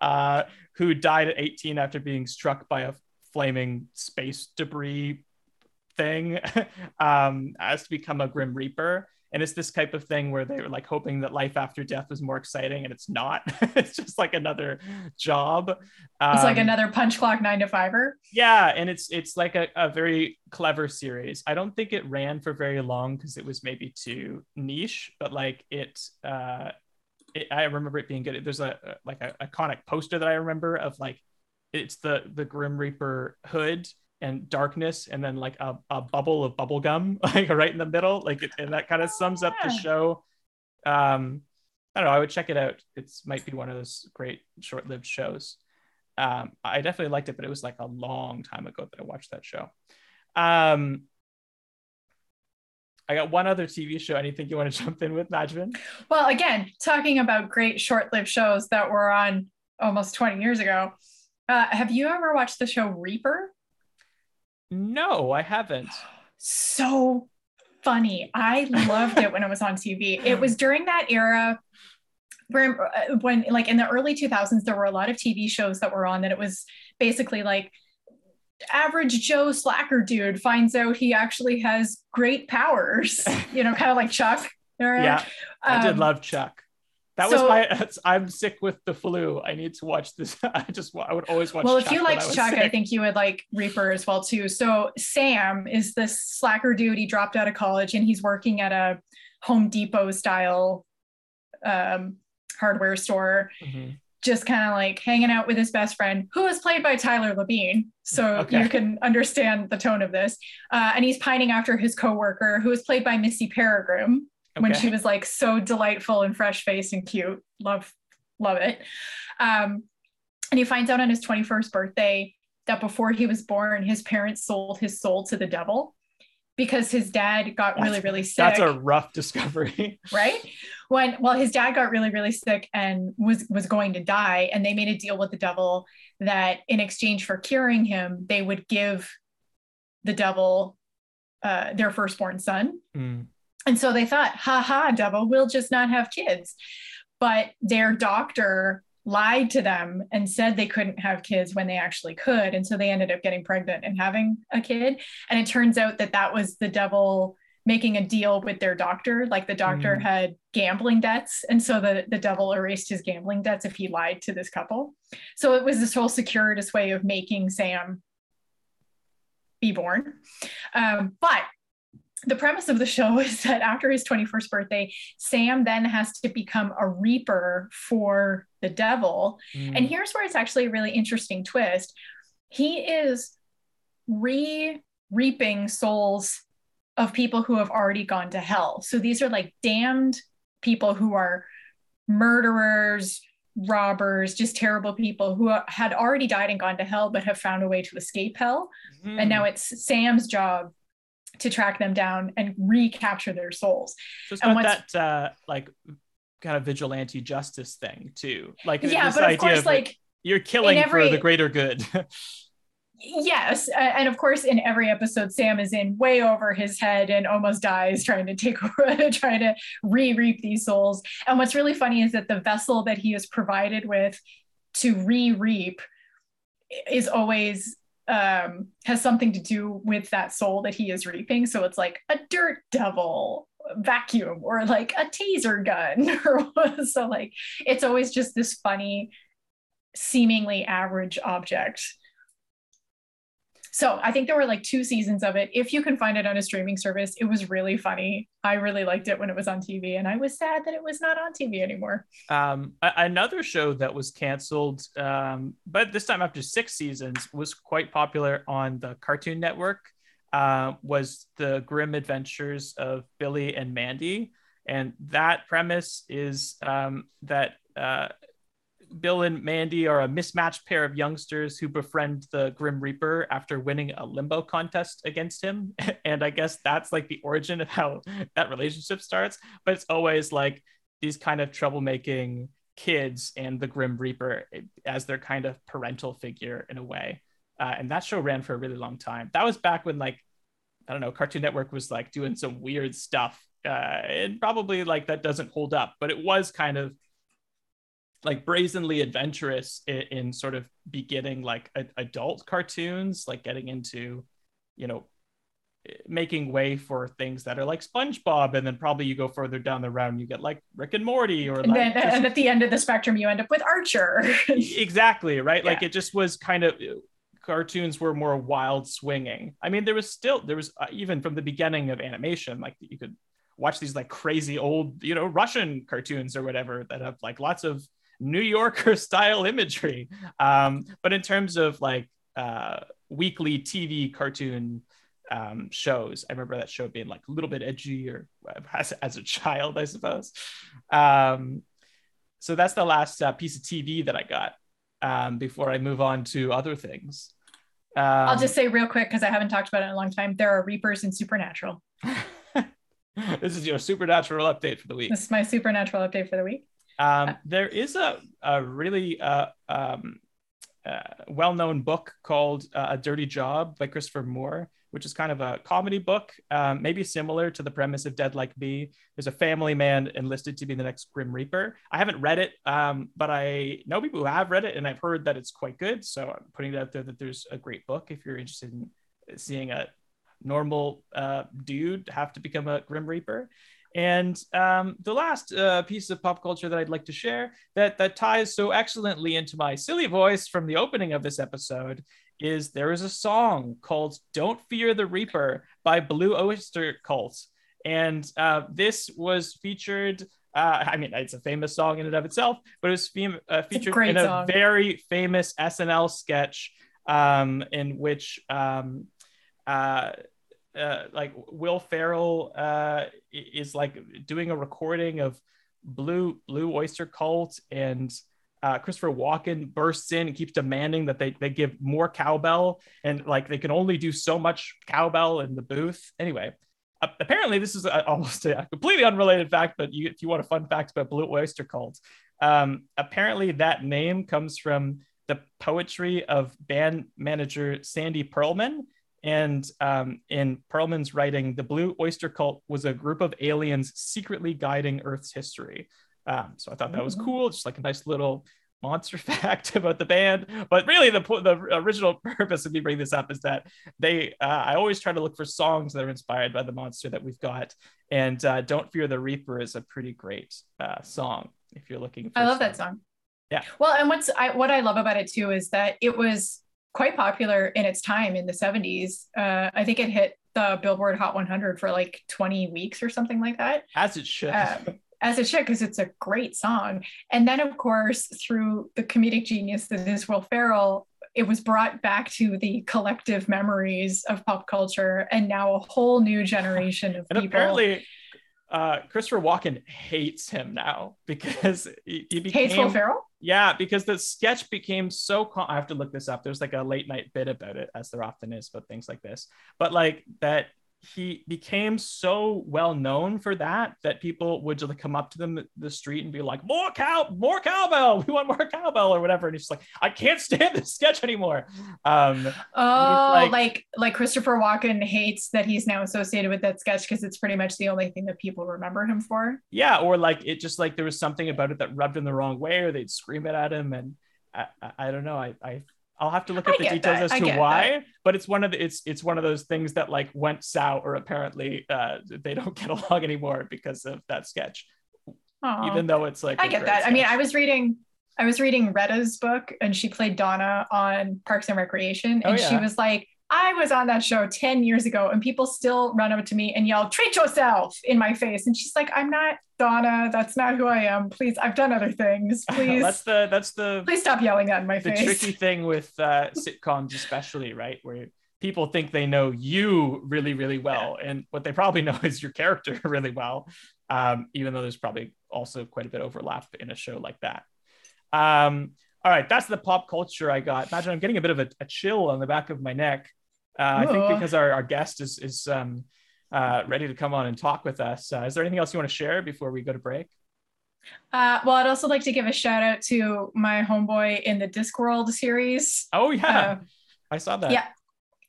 uh, who died at 18 after being struck by a flaming space debris thing um, as to become a Grim Reaper. And it's this type of thing where they were like hoping that life after death was more exciting, and it's not. it's just like another job. it's like Um, another punch clock nine to fiver. yeah and it's it's like a, a very clever series i don't think it ran for very long because it was maybe too niche but like it uh it, i remember it being good there's a a- like a iconic poster that i remember of like it's the the grim reaper hood and darkness and then like a, a bubble of bubble gum like right in the middle like it, and that kind of sums up the show um i don't know i would check it out it's might be one of those great short-lived shows um, I definitely liked it, but it was like a long time ago that I watched that show. Um, I got one other TV show. Anything you want to jump in with, Najvin? Well, again, talking about great short-lived shows that were on almost 20 years ago. Uh, have you ever watched the show Reaper? No, I haven't. so funny. I loved it when it was on TV. It was during that era where uh, when like in the early 2000s there were a lot of TV shows that were on that it was basically like average Joe slacker dude finds out he actually has great powers, you know, kind of like Chuck. Yeah, I did Um, love Chuck. That was so- my. I'm sick with the flu. I need to watch this. I just. I would always watch. well, if you I liked was Chuck, I think you would like Reaper as well too. So Sam is this slacker dude. He dropped out of college and he's working at a Home Depot style um, hardware store, Mhm. just kind of like hanging out with his best friend, who is played by Tyler Labine. So Okay. you can understand the tone of this. Uh, and he's pining after his coworker, who is played by Missy Peregrym when she was like so delightful and fresh faced and cute. Love, love it. Um, and he finds out on his 21st birthday that before he was born, his parents sold his soul to the devil because his dad got really, really sick. That's a rough discovery. right? When well, his dad got really, really sick and was was going to die, and they made a deal with the devil that in exchange for curing him, they would give the devil uh, their firstborn son. Mm. And so they thought, ha ha, devil, we'll just not have kids. But their doctor lied to them and said they couldn't have kids when they actually could. And so they ended up getting pregnant and having a kid. And it turns out that that was the devil making a deal with their doctor. Like the doctor Mm. had gambling debts. And so the, the devil erased his gambling debts if he lied to this couple. So it was this whole circuitous way of making Sam be born. Um, but the premise of the show is that after his 21st birthday, Sam then has to become a reaper for the devil. Mm. And here's where it's actually a really interesting twist. He is re reaping souls of people who have already gone to hell. So these are like damned people who are murderers, robbers, just terrible people who had already died and gone to hell, but have found a way to escape hell. And Mm. now it's Sam's job to track them down and recapture their souls. So it's got that uh, like kind of vigilante justice thing too. Like yeah, but of course, of, like you're killing every, for the greater good. yes, and of course, in every episode, Sam is in way over his head and almost dies trying to take trying to re-reap these souls. And what's really funny is that the vessel that he is provided with to re-reap is always um, has something to do with that soul that he is reaping. So it's like a dirt devil vacuum or like a taser gun so like it's always just this funny seemingly average object so I think there were like two seasons of it. If you can find it on a streaming service, it was really funny. I really liked it when it was on TV, and I was sad that it was not on TV anymore. Um, another show that was canceled, um, but this time after six seasons, was quite popular on the Cartoon Network. Uh, was the Grim Adventures of Billy and Mandy, and that premise is um, that uh, Bill and Mandy are a mismatched pair of youngsters who befriend the Grim Reaper after winning a limbo contest against him. And I guess that's like the origin of how that relationship starts. But it's always like these kind of troublemaking kids and the Grim Reaper as their kind of parental figure in a way. Uh, and that show ran for a really long time. That was back when like I don't know, Cartoon Network was like doing some weird stuff. Uh, and probably like that doesn't hold up, but it was kind of like brazenly adventurous in, in sort of beginning like a, adult cartoons, like getting into, you know, making way for things that are like SpongeBob, and then probably you go further down the round, and you get like Rick and Morty, or and, like then, just... and at the end of the spectrum, you end up with Archer. exactly right. Yeah. Like it just was kind of cartoons were more wild swinging. I mean, there was still there was uh, even from the beginning of animation, like you could watch these like crazy old you know Russian cartoons or whatever that have like lots of New Yorker style imagery. Um, but in terms of like uh, weekly TV cartoon um, shows, I remember that show being like a little bit edgy or as, as a child, I suppose. Um, so that's the last uh, piece of TV that I got um, before I move on to other things. I'll um, just say real quick because I haven't talked about it in a long time. There are Reapers in Supernatural. this is your Supernatural update for the week. This is my Supernatural update for the week. Um, there is a, a really uh, um, uh, well-known book called uh, A Dirty Job by Christopher Moore, which is kind of a comedy book, um, maybe similar to the premise of Dead Like Me. There's a family man enlisted to be the next Grim Reaper. I haven't read it, um, but I know people who have read it, and I've heard that it's quite good. So I'm putting it out there that there's a great book if you're interested in seeing a normal uh, dude have to become a Grim Reaper. And um, the last uh, piece of pop culture that I'd like to share that that ties so excellently into my silly voice from the opening of this episode is there is a song called "Don't Fear the Reaper" by Blue Oyster Cult, and uh, this was featured. Uh, I mean, it's a famous song in and of itself, but it was fem- uh, featured a in a very famous SNL sketch um, in which um, uh, like Will Ferrell uh, is like doing a recording of Blue Blue Oyster Cult, and uh, Christopher Walken bursts in and keeps demanding that they they give more cowbell, and like they can only do so much cowbell in the booth. Anyway, apparently this is a, almost a completely unrelated fact, but you, if you want a fun fact about Blue Oyster Cult, um, apparently that name comes from the poetry of band manager Sandy Pearlman and um, in Pearlman's writing, the Blue Oyster Cult was a group of aliens secretly guiding Earth's history. Um, so I thought that was mm-hmm. cool, just like a nice little monster fact about the band. But really, the the original purpose of me bringing this up is that they uh, I always try to look for songs that are inspired by the monster that we've got, and uh, "Don't Fear the Reaper" is a pretty great uh, song if you're looking. For I love that song. Yeah. Well, and what's I, what I love about it too is that it was quite popular in its time in the 70s. Uh, I think it hit the Billboard Hot 100 for like 20 weeks or something like that. As it should. Uh, as it should, because it's a great song. And then, of course, through the comedic genius that is Will Ferrell, it was brought back to the collective memories of pop culture, and now a whole new generation of and people. Apparently, uh, Christopher Walken hates him now because he, he became hates Will Ferrell. Yeah, because the sketch became so. Com- I have to look this up. There's like a late night bit about it, as there often is about things like this. But like that, he became so well known for that that people would just come up to them the street and be like, "More cow, more cowbell. We want more cowbell or whatever." And he's like, "I can't stand this sketch anymore." Um, oh, like, like like Christopher Walken hates that he's now associated with that sketch because it's pretty much the only thing that people remember him for. Yeah, or like it just like there was something about it that rubbed him the wrong way, or they'd scream it at him, and I, I, I don't know. I, I I'll have to look at the details that. as to why, that. but it's one of the, it's it's one of those things that like went south or apparently uh, they don't get along anymore because of that sketch. Aww. Even though it's like I get that. Sketch. I mean, I was reading I was reading Retta's book and she played Donna on Parks and Recreation and oh, yeah. she was like I was on that show 10 years ago and people still run up to me and yell, treat yourself in my face. And she's like, I'm not Donna. That's not who I am. Please, I've done other things. Please. that's the, that's the, please stop yelling that in my the face. The tricky thing with uh, sitcoms, especially, right? Where people think they know you really, really well. Yeah. And what they probably know is your character really well. Um, even though there's probably also quite a bit of overlap in a show like that. Um, all right, that's the pop culture I got. Imagine I'm getting a bit of a, a chill on the back of my neck. Uh, I think because our, our guest is is um, uh, ready to come on and talk with us. Uh, is there anything else you want to share before we go to break? Uh, well, I'd also like to give a shout out to my homeboy in the Discworld series. Oh yeah, uh, I saw that. Yeah,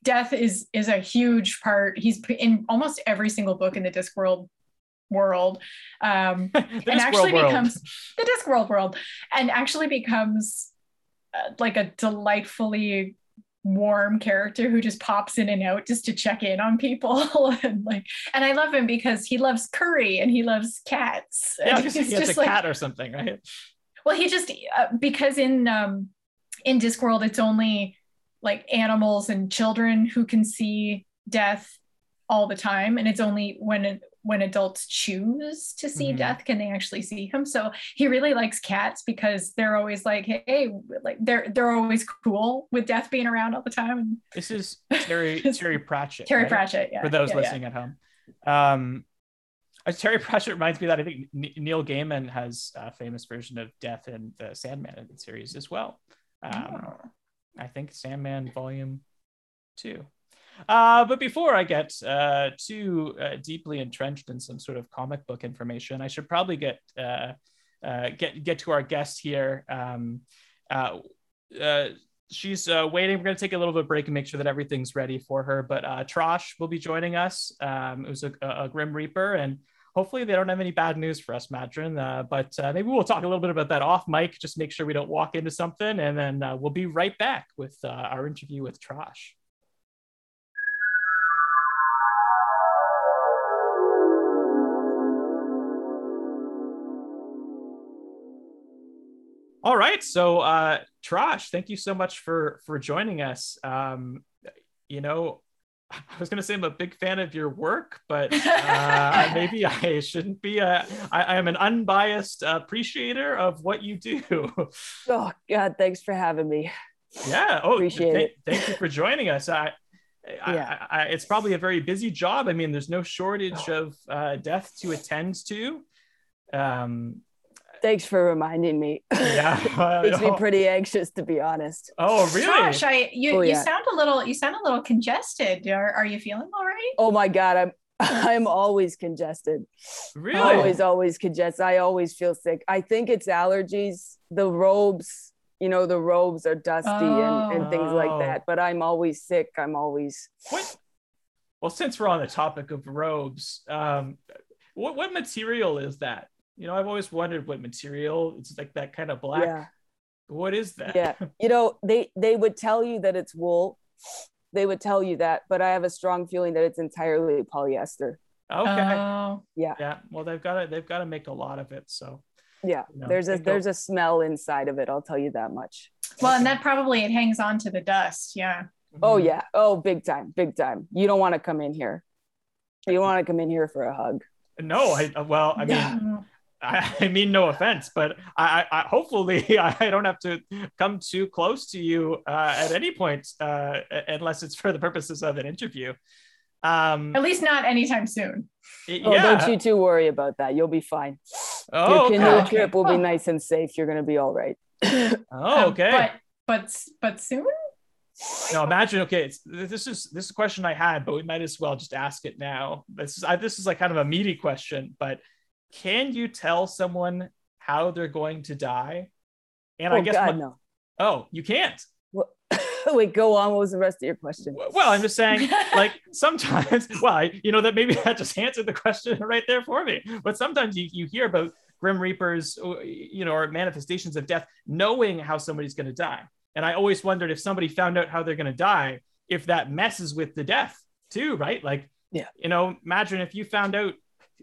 death is is a huge part. He's in almost every single book in the Discworld world, um, and actually world. becomes the Discworld world, and actually becomes uh, like a delightfully warm character who just pops in and out just to check in on people and like and I love him because he loves curry and he loves cats. Yeah, he's he has a like, cat or something, right? Well, he just uh, because in um in Discworld it's only like animals and children who can see death all the time and it's only when when adults choose to see mm-hmm. death can they actually see him so he really likes cats because they're always like hey like they're they're always cool with death being around all the time this is terry terry pratchett terry right? pratchett yeah for those yeah, listening yeah. at home um uh, terry pratchett reminds me that i think neil gaiman has a famous version of death in the sandman series as well um, oh. i think sandman volume two uh, but before I get uh, too uh, deeply entrenched in some sort of comic book information, I should probably get uh, uh, get get to our guest here. Um, uh, she's waiting. We're going to take a little bit of break and make sure that everything's ready for her. But Trosh will be joining us. Um, it was a, a, Grim Reaper, and hopefully they don't have any bad news for us, Madron. but maybe we'll talk a little bit about that off mic. Just make sure we don't walk into something, and then we'll be right back with our interview with Trosh. All right. So, uh, thank you so much for for joining us. Um, you know, I was going to say I'm a big fan of your work, but uh, maybe I shouldn't be. A, I, I am an unbiased appreciator of what you do. Oh God, thanks for having me. Yeah. Oh, appreciate th- it. Thank you for joining us. I, yeah. I, I, it's probably a very busy job. I mean, there's no shortage of uh, death to attend to. Um, Thanks for reminding me. Yeah, makes me pretty anxious to be honest. Oh, really? Gosh, I you, oh, yeah. you sound a little you sound a little congested. Are, are you feeling all right? Oh my god, I'm I'm always congested. Really? Always, always congested. I always feel sick. I think it's allergies. The robes, you know, the robes are dusty oh. and, and things like oh. that. But I'm always sick. I'm always. What? Well, since we're on the topic of robes, um, what what material is that? You know, I've always wondered what material. It's like that kind of black. Yeah. What is that? Yeah. You know, they they would tell you that it's wool. They would tell you that, but I have a strong feeling that it's entirely polyester. Okay. Uh, yeah. Yeah. Well, they've got to they've got to make a lot of it. So. Yeah, you know, there's a there's a smell inside of it. I'll tell you that much. Well, and that probably it hangs on to the dust. Yeah. Oh mm-hmm. yeah. Oh, big time, big time. You don't want to come in here. You want to come in here for a hug. No, I well, I mean, I, mean no offense, but I, I, hopefully I don't have to come too close to you uh, at any point, uh, unless it's for the purposes of an interview. Um, at least not anytime soon. It, oh, yeah. don't you two worry about that. You'll be fine. Oh, your canoe okay. trip will be nice and safe. You're going to be all right. oh, okay. Um, but but but soon. Now imagine, okay, this is this is a question I had, but we might as well just ask it now. This is I, this is like kind of a meaty question, but can you tell someone how they're going to die? And oh, I guess God, my, no. Oh, you can't. Well, wait, go on. What was the rest of your question? Well, I'm just saying, like sometimes, well, you know, that maybe that just answered the question right there for me. But sometimes you, you hear about grim reapers, you know, or manifestations of death, knowing how somebody's going to die. And I always wondered if somebody found out how they're going to die, if that messes with the death too, right? Like, yeah, you know, imagine if you found out,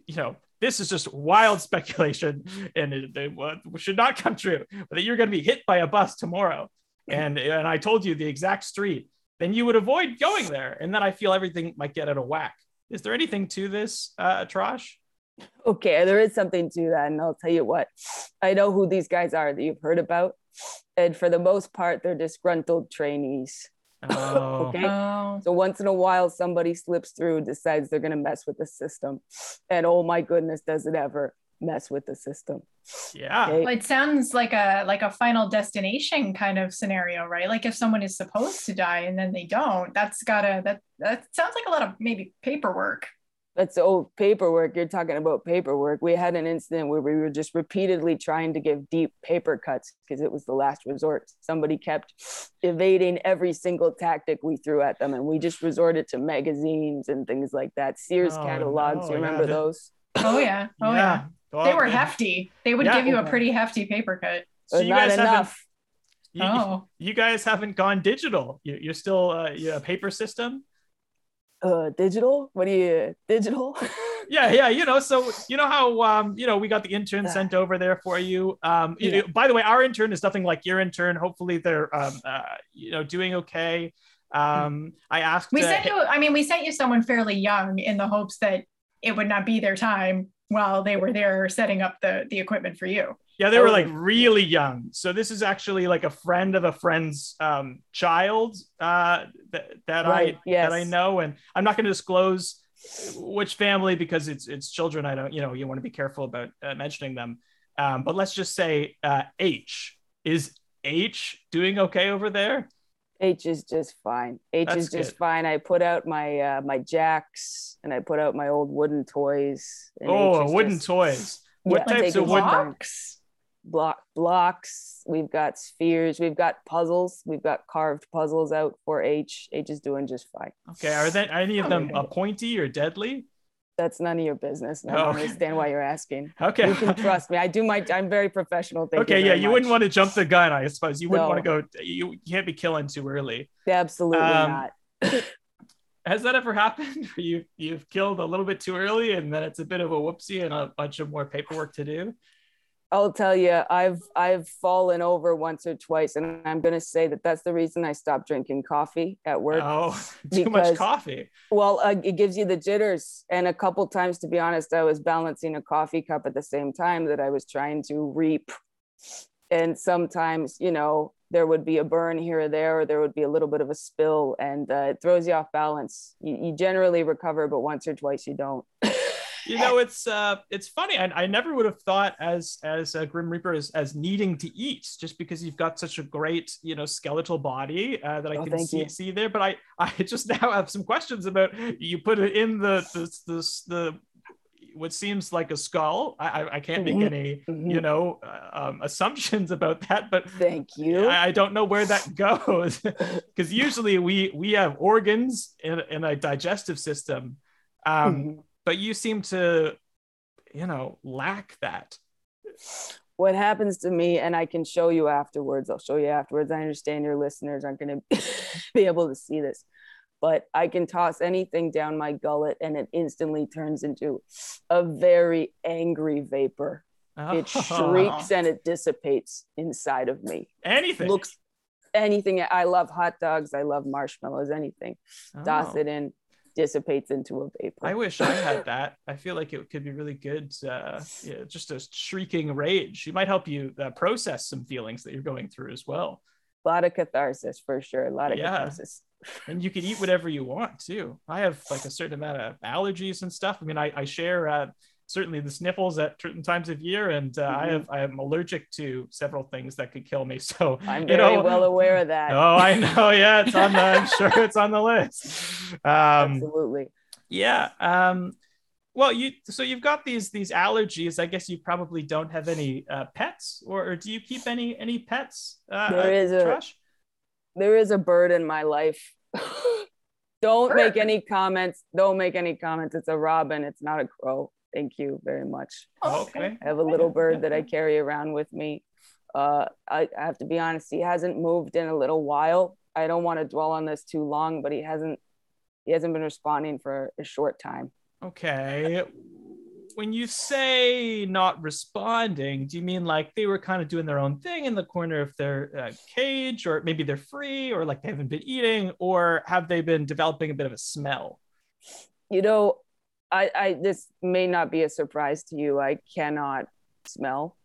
you know, this is just wild speculation and it, it, it should not come true, but that you're going to be hit by a bus tomorrow. And, and I told you the exact street, then you would avoid going there. And then I feel everything might get out of whack. Is there anything to this, uh, Trash? Okay, there is something to that. And I'll tell you what, I know who these guys are that you've heard about and for the most part they're disgruntled trainees oh. okay oh. so once in a while somebody slips through decides they're going to mess with the system and oh my goodness does it ever mess with the system yeah okay? well, it sounds like a like a final destination kind of scenario right like if someone is supposed to die and then they don't that's gotta that that sounds like a lot of maybe paperwork that's old paperwork. You're talking about paperwork. We had an incident where we were just repeatedly trying to give deep paper cuts because it was the last resort. Somebody kept evading every single tactic we threw at them, and we just resorted to magazines and things like that. Sears oh, catalogs. No, you remember yeah. those? Oh yeah. Oh yeah. yeah. They were hefty. They would yeah. give you a pretty hefty paper cut. So you guys enough. You, oh. you guys haven't gone digital. You, are still uh, you a paper system uh digital? What do you digital? Yeah yeah you know so you know how um you know we got the intern sent over there for you? Um yeah. you know, by the way our intern is nothing like your intern. Hopefully they're um uh, you know doing okay. Um i asked we sent you i mean we sent you someone fairly young in the hopes that it would not be their time while they were there setting up the the equipment for you yeah, they were like really young. So this is actually like a friend of a friend's um, child uh, that, that right. I yes. that I know, and I'm not going to disclose which family because it's it's children. I don't, you know, you want to be careful about uh, mentioning them. Um, but let's just say uh, H is H doing okay over there. H is just fine. H That's is just good. fine. I put out my uh, my jacks and I put out my old wooden toys. oh, wooden just... toys. What yeah, types of wooden? Blocks? block blocks we've got spheres we've got puzzles we've got carved puzzles out for h h is doing just fine okay are that any of them a pointy or deadly that's none of your business. I don't oh. understand why you're asking. Okay. You can trust me. I do my I'm very professional. Thank okay, you yeah, you much. wouldn't want to jump the gun, I suppose. You wouldn't no. want to go you, can't be killing too early. Absolutely um, not. has that ever happened? You you've killed a little bit too early and then it's a bit of a whoopsie and a bunch of more paperwork to do? I'll tell you, I've I've fallen over once or twice, and I'm going to say that that's the reason I stopped drinking coffee at work. Oh, too because, much coffee. Well, uh, it gives you the jitters, and a couple times, to be honest, I was balancing a coffee cup at the same time that I was trying to reap, and sometimes, you know, there would be a burn here or there, or there would be a little bit of a spill, and uh, it throws you off balance. You, you generally recover, but once or twice you don't. You know it's uh it's funny I, I never would have thought as as a grim reaper as, as needing to eat just because you've got such a great you know skeletal body uh, that i oh, can see, see there but i i just now have some questions about you put it in the the the, the what seems like a skull. I, I can't make mm-hmm. any, mm-hmm. you know, uh, um, assumptions about that. But thank you. I, I don't know where that goes because usually we we have organs in, in a digestive system. Um, mm-hmm but you seem to you know lack that. What happens to me and i can show you afterwards i'll show you afterwards i understand your listeners aren't going to be able to see this but i can toss anything down my gullet and it instantly turns into a very angry vapor. Oh. it shrieks and it dissipates inside of me. Anything. Looks anything i love hot dogs i love marshmallows anything. Oh. toss it in dissipates into a vapor. I wish I had that. I feel like it could be really good. Uh, yeah, just a shrieking rage. It might help you uh, process some feelings that you're going through as well. A lot of catharsis for sure. A lot of yeah. catharsis. And you can eat whatever you want too. I have like a certain amount of allergies and stuff. I mean, I, I share uh, certainly the sniffles at certain times of year, and uh, I Mhm. have I am allergic to several things that could kill me. So I'm you know, well aware of that. Oh, I know. Yeah, it's on the. I'm sure it's on the list. Um, Absolutely. yeah. Um, well, you so you've got these these allergies. I guess you probably don't have any uh, pets, or, or do you keep any any pets? Uh, There uh, a- Josh? There is a bird in my life. Don't make any comments. Don't make any comments. It's a robin. It's not a crow. Thank you very much. Okay. I have a little bird that I carry around with me. Uh, I, I have to be honest, he hasn't moved in a little while. I don't want to dwell on this too long, but he hasn't he hasn't been responding for a short time. Okay. When you say not responding, do you mean like they were kind of doing their own thing in the corner of their uh, cage, or maybe they're free, or like they haven't been eating, or have they been developing a bit of a smell? You know, I, I this may not be a surprise to you. I cannot smell,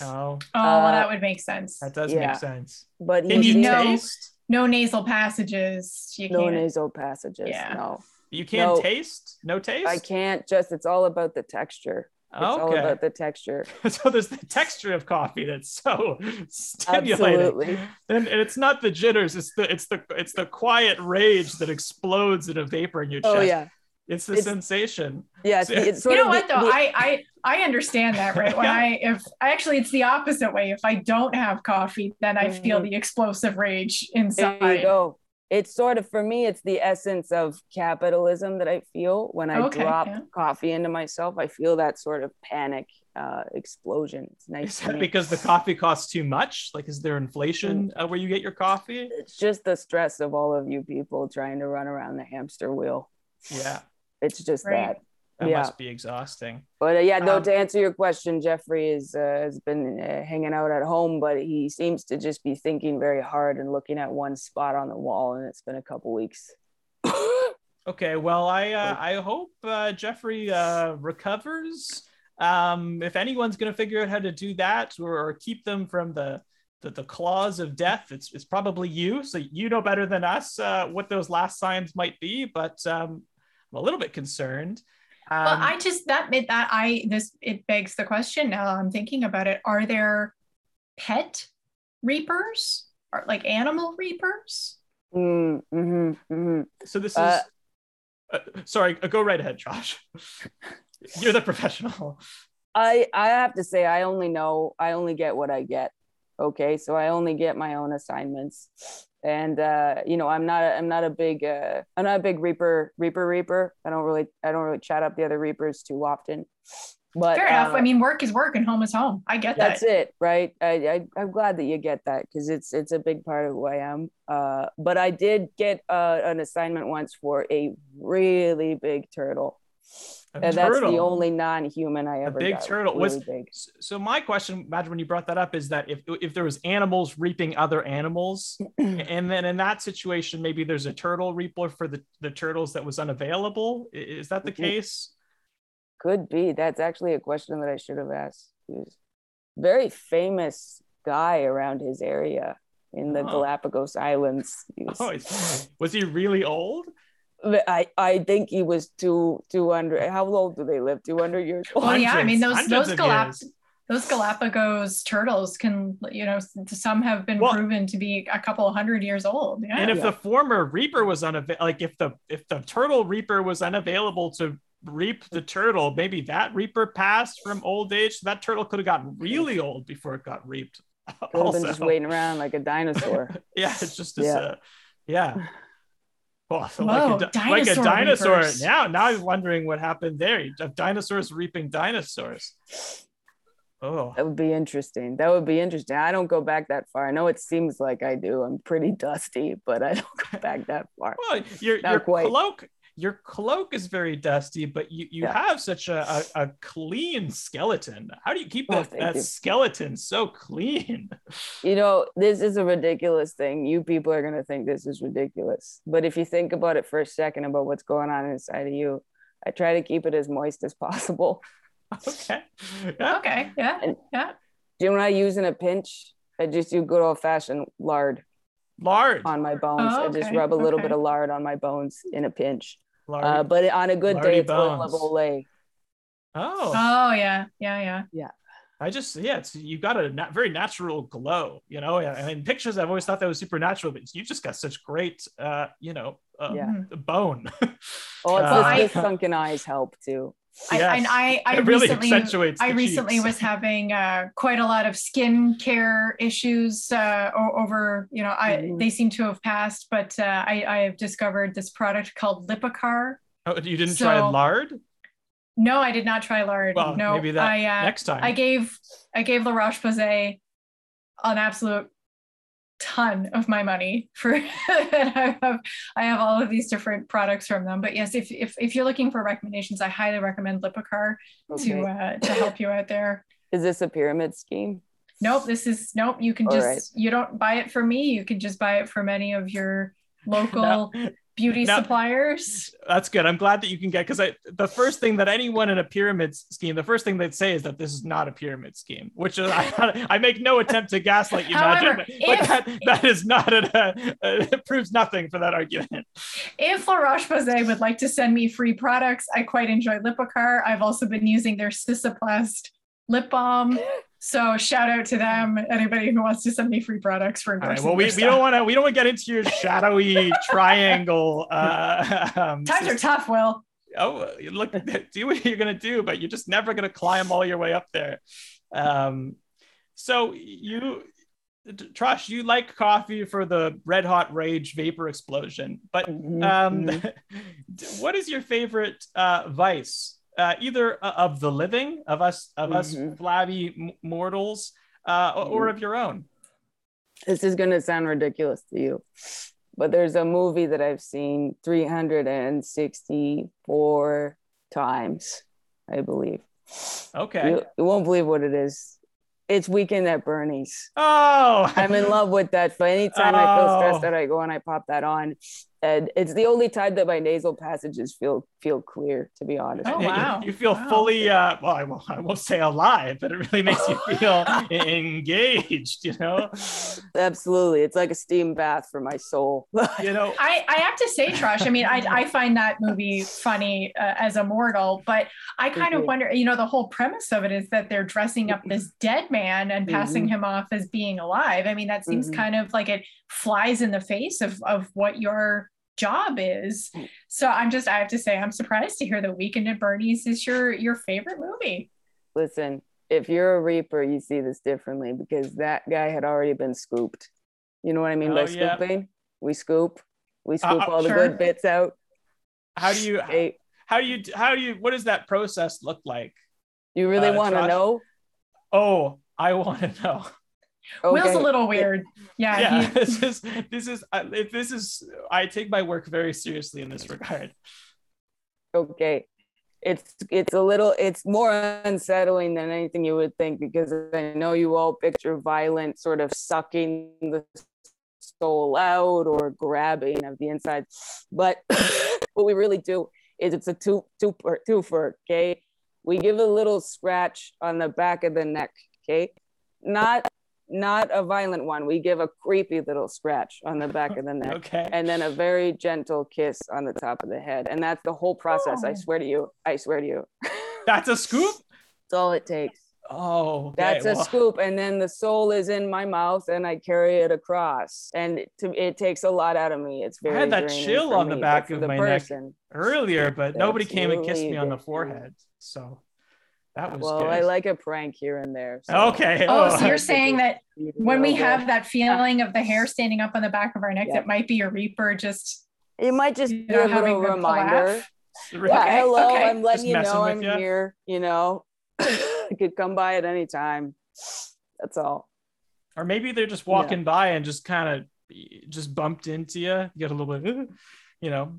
Oh, Oh, well, Uh, that would make sense. that does Yeah. make sense. but Can you seems- know- taste? No nasal passages. You no can't. nasal passages. Yeah. No, You can't No. taste? No taste? I can't. Just it's all about the texture. It's all about the texture. so there's the texture of coffee that's so stimulating. Absolutely. And, and it's not the jitters, it's the it's the it's the quiet rage that explodes in a vapor in your chest. Oh yeah. It's the It's- sensation. Yes. So- It's sort you know of what the- though? the- I, I I understand that, right? When Yeah. I if actually it's the opposite way. If I don't have coffee, then I feel Mhm. the explosive rage There inside. you go. It's sort of for me, it's the essence of capitalism that I feel when I Okay, drop yeah. coffee into myself. I feel that sort of panic uh, explosion. It's nice. Is that because the coffee costs too much? Like, is there inflation Mm. uh, where you get your coffee? It's just the stress of all of you people trying to run around the hamster wheel. Yeah, It's just Right. that. that Yeah. must be exhausting. But uh, yeah, no. Um, to answer your question, Jeffrey is uh, has been uh, hanging out at home, but he seems to just be thinking very hard and looking at one spot on the wall, and it's been a couple weeks. Okay, well, I uh, I hope uh, Jeffrey uh, recovers. Um, if anyone's gonna figure out how to do that or, or keep them from the, the the claws of death, it's it's probably you. So you know better than us uh, what those last signs might be. But um, I'm a little bit concerned. Um, Well, I just that made that I this it begs the question now I'm thinking about it. Are there pet reapers or like animal reapers? Mm, mhm, mhm. so this is. uh, uh, sorry, uh, go right ahead, Josh. You're the professional. I I have to say I only know I only get what I get. Okay, so I only get my own assignments, and uh, you know I'm not a, I'm not a big uh, I'm not a big reaper reaper reaper. I don't really I don't really chat up the other reapers too often. But Fair enough. uh, I mean, work is work and home is home. I get that's that. That's it, right? I, I I'm glad that you get that because it's it's a big part of who I am. Uh, but I did get uh, an assignment once for a really big turtle, A and that's the only non-human I ever big got. Turtle was- really big. So my question, imagine when you brought that up, is that if if there was animals reaping other animals, and then in that situation, maybe there's a turtle reaper for the the turtles that was unavailable. Is that the case? Could be. That's actually a question that I should have asked. He was very famous guy around his area in the Oh. Galapagos Islands. He was, Oh, was he really old? I, I think he was two two hundred. How old do they live? Two hundred years old. Well, yeah. I mean, those those Galap- those Galapagos turtles can, you know, some have been Well- proven to be a couple hundred years old. Yeah. And if Yeah. the former reaper was unavailable, like if the if the turtle reaper was unavailable to reap the turtle, maybe that reaper passed from old age. That turtle could have gotten really old before it got reaped. Could have been just waiting around like a dinosaur. yeah, it's just as Yeah. uh, yeah. Well, Whoa, like, a, di- like a dinosaur dinosaur. reapers. Now, now I'm wondering what happened there. You have dinosaurs reaping dinosaurs. Oh, that would be interesting. That would be interesting. I don't go back that far. I know it seems like I do. I'm pretty dusty, but I don't go back that far. well, your Not your quite. cloak, your cloak is very dusty, but you you Yeah. have such a, a, a clean skeleton. How do you keep Oh, that, thank that you. skeleton so clean? You know, this is a ridiculous thing. You people are going to think this is ridiculous. But if you think about it for a second about what's going on inside of you, I try to keep it as moist as possible. okay, yeah. okay. Yeah. And- Yeah. Do you know what I use in a pinch? I just do good old fashioned lard lard, on my bones. Oh, I just rub a little okay. bit of lard on my bones in a pinch. Lard. Uh, but on a good Lardy day, it's oil of bones. Olay. Oh, Oh yeah, yeah, yeah. Yeah. I just yeah, it's you've got a na- very natural glow, you know. And in pictures, I've always thought that was supernatural, but you've just got such great, uh, you know, uh, Yeah. bone. Oh, it's Uh, the- I- the sunken eyes help too. I, Yes. and I, I really recently, accentuates. I recently cheeks. was having uh, quite a lot of skin care issues uh, over, you know, I Mhm. they seem to have passed, but uh, I, I have discovered this product called Lipikar. Oh, you didn't try lard? No, I did not try lard. Well, no, maybe that I, uh, next time. I gave I gave La Roche Posay an absolute ton of my money for and I have I have all of these different products from them. But yes, if if, if you're looking for recommendations, I highly recommend Lipikar Okay. to uh, to help you out there. Is this a pyramid scheme? Nope, this is nope. You can All just right. you don't buy it from me. You can just buy it from any of your local beauty No. suppliers. That's good. I'm glad that you can get because I the first thing that anyone in a pyramid scheme, the first thing they'd say is that this is not a pyramid scheme, which is I, I make no attempt to gaslight you, However, Imagine, but if- that, that is not an, uh, it proves nothing for that argument. If La Roche Posay would like to send me free products, I quite enjoy Lipikar. I've also been using their Cicaplast lip balm. So shout out to them. Anybody who wants to send me free products for All right, endorsing well, we, we don't want to we don't want to get into your shadowy triangle. Uh, um, Times are tough, Will. oh look do what you're gonna do but you're just never gonna climb all your way up there um so you Trash, you like coffee for the red hot rage vapor explosion, but Mhm, um, mhm. what is your favorite uh, vice, uh, either of the living, of us, of us Mhm. flabby m- mortals, uh, or- or of your own? this is going to sound ridiculous to you, but there's a movie that I've seen 364 times, I believe. Okay. You, you won't believe what it is. It's Weekend at Bernie's. Oh, I'm in love with that. But anytime I feel stressed Oh. out, I go and I pop that on. And it's the only time that my nasal passages feel feel clear, to be honest. Oh, You- wow. You, feel Wow. fully, uh, well, I won't, I won't say alive, but it really makes you feel engaged, you know? Absolutely. It's like a steam bath for my soul. You know, I, I have to say, Trash, I mean, I, I find that movie funny uh, as a mortal, but I kind of Mhm. wonder, you know, the whole premise of it is that they're dressing up this dead man and passing him off as being alive. I mean, that seems Mhm. kind of like it flies in the face of, of what your job is. So I'm just, I have to say, I'm surprised to hear that Weekend at Bernie's is your, your favorite movie. Listen, if you're a reaper, you see this differently because that guy had already been scooped. You know what I mean by Oh, yeah. scooping? We scoop. We scoop uh, all the good bits out. how do you, Hey, how do you, how do you, what does that process look like? you really uh, want to know? Oh, I want to know. Will's a little weird. Yeah. Yeah, he- this is, this is, uh, if this is, I take my work very seriously in this regard. okay it's it's a little it's more unsettling than anything you would think because i know you all picture violent sort of sucking the soul out or grabbing of the inside but what we really do is it's a two two per twofer okay we give a little scratch on the back of the neck okay not not a violent one we give a creepy little scratch on the back of the neck Okay. and then a very gentle kiss on the top of the head. And that's the whole process. I Oh. swear to you. I swear to you. That's a scoop? That's all it takes. Oh, okay, That's a well, scoop. And then the soul is in my mouth and I carry it across. And it, to, it takes a lot out of me. It's very, I had that chill on the back of the my neck. earlier, but nobody came and kissed me on the forehead. So that was Well, good. I like a prank here and there. so- Okay. oh, Oh, so you're saying that when we have that feeling of the hair standing up on the back of our neck, Yeah. that might be a reaper just it might just you be know, a little reminder. Yeah, Okay, hello, okay. I'm letting Just you know I'm ya. here. You know, you could come by at any time. That's all. Or maybe they're just walking by and just kind of just bumped into you. You get a little bit, you know.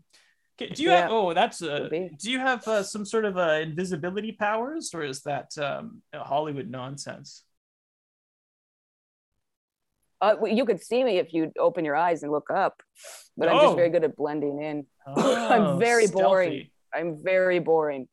Do you have? Oh, that's. Be. do you have uh, some sort of uh, invisibility powers, or is that um, Hollywood nonsense? Uh, well, you could see me if you open your eyes and look up, but I'm Oh. just very good at blending in. Oh, I'm very boring. I'm very boring.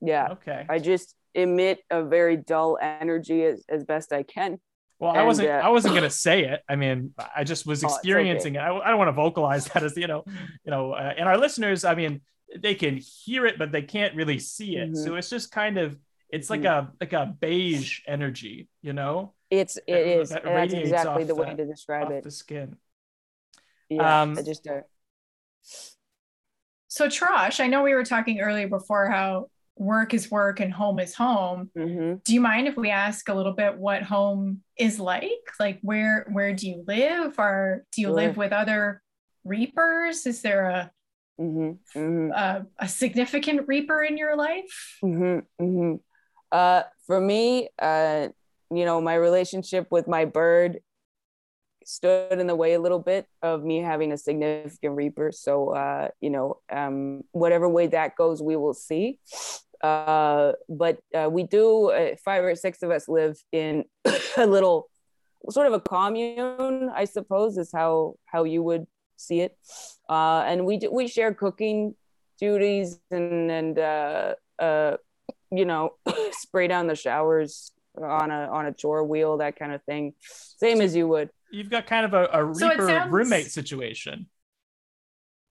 Yeah, Okay. I just emit a very dull energy as, as best I can. Well, I wasn't. uh, I wasn't gonna say it. I mean, I just was Oh, okay. experiencing it. I, I don't want to vocalize that as you know, you know. Uh, and our listeners, I mean, they can hear it, but they can't really see it. Mhm. So it's just kind of it's like a like a beige energy, you know, It's it that- is. that that's exactly the way the- to describe off it. the skin. Yeah, Um, I just uh, So Trosh, I know we were talking earlier before how work is work and home is home. mhm. Do you mind if we ask a little bit what home is like? Like where where do you live? Or do you Sure. live with other reapers? Is there a Mhm, mhm, a, a significant reaper in your life? mhm, mhm. Uh, for me, uh, you know, my relationship with my bird stood in the way a little bit of me having a significant reaper. So, uh, you know, um, whatever way that goes, we will see. Uh, but uh, we do, uh, five or six of us live in a little sort of a commune, I suppose, is how how you would see it. Uh, and we do, we share cooking duties and and uh, uh, you know spray down the showers on a on a chore wheel, that kind of thing. Same as you would. You've got kind of a, a So reaper sounds- roommate situation.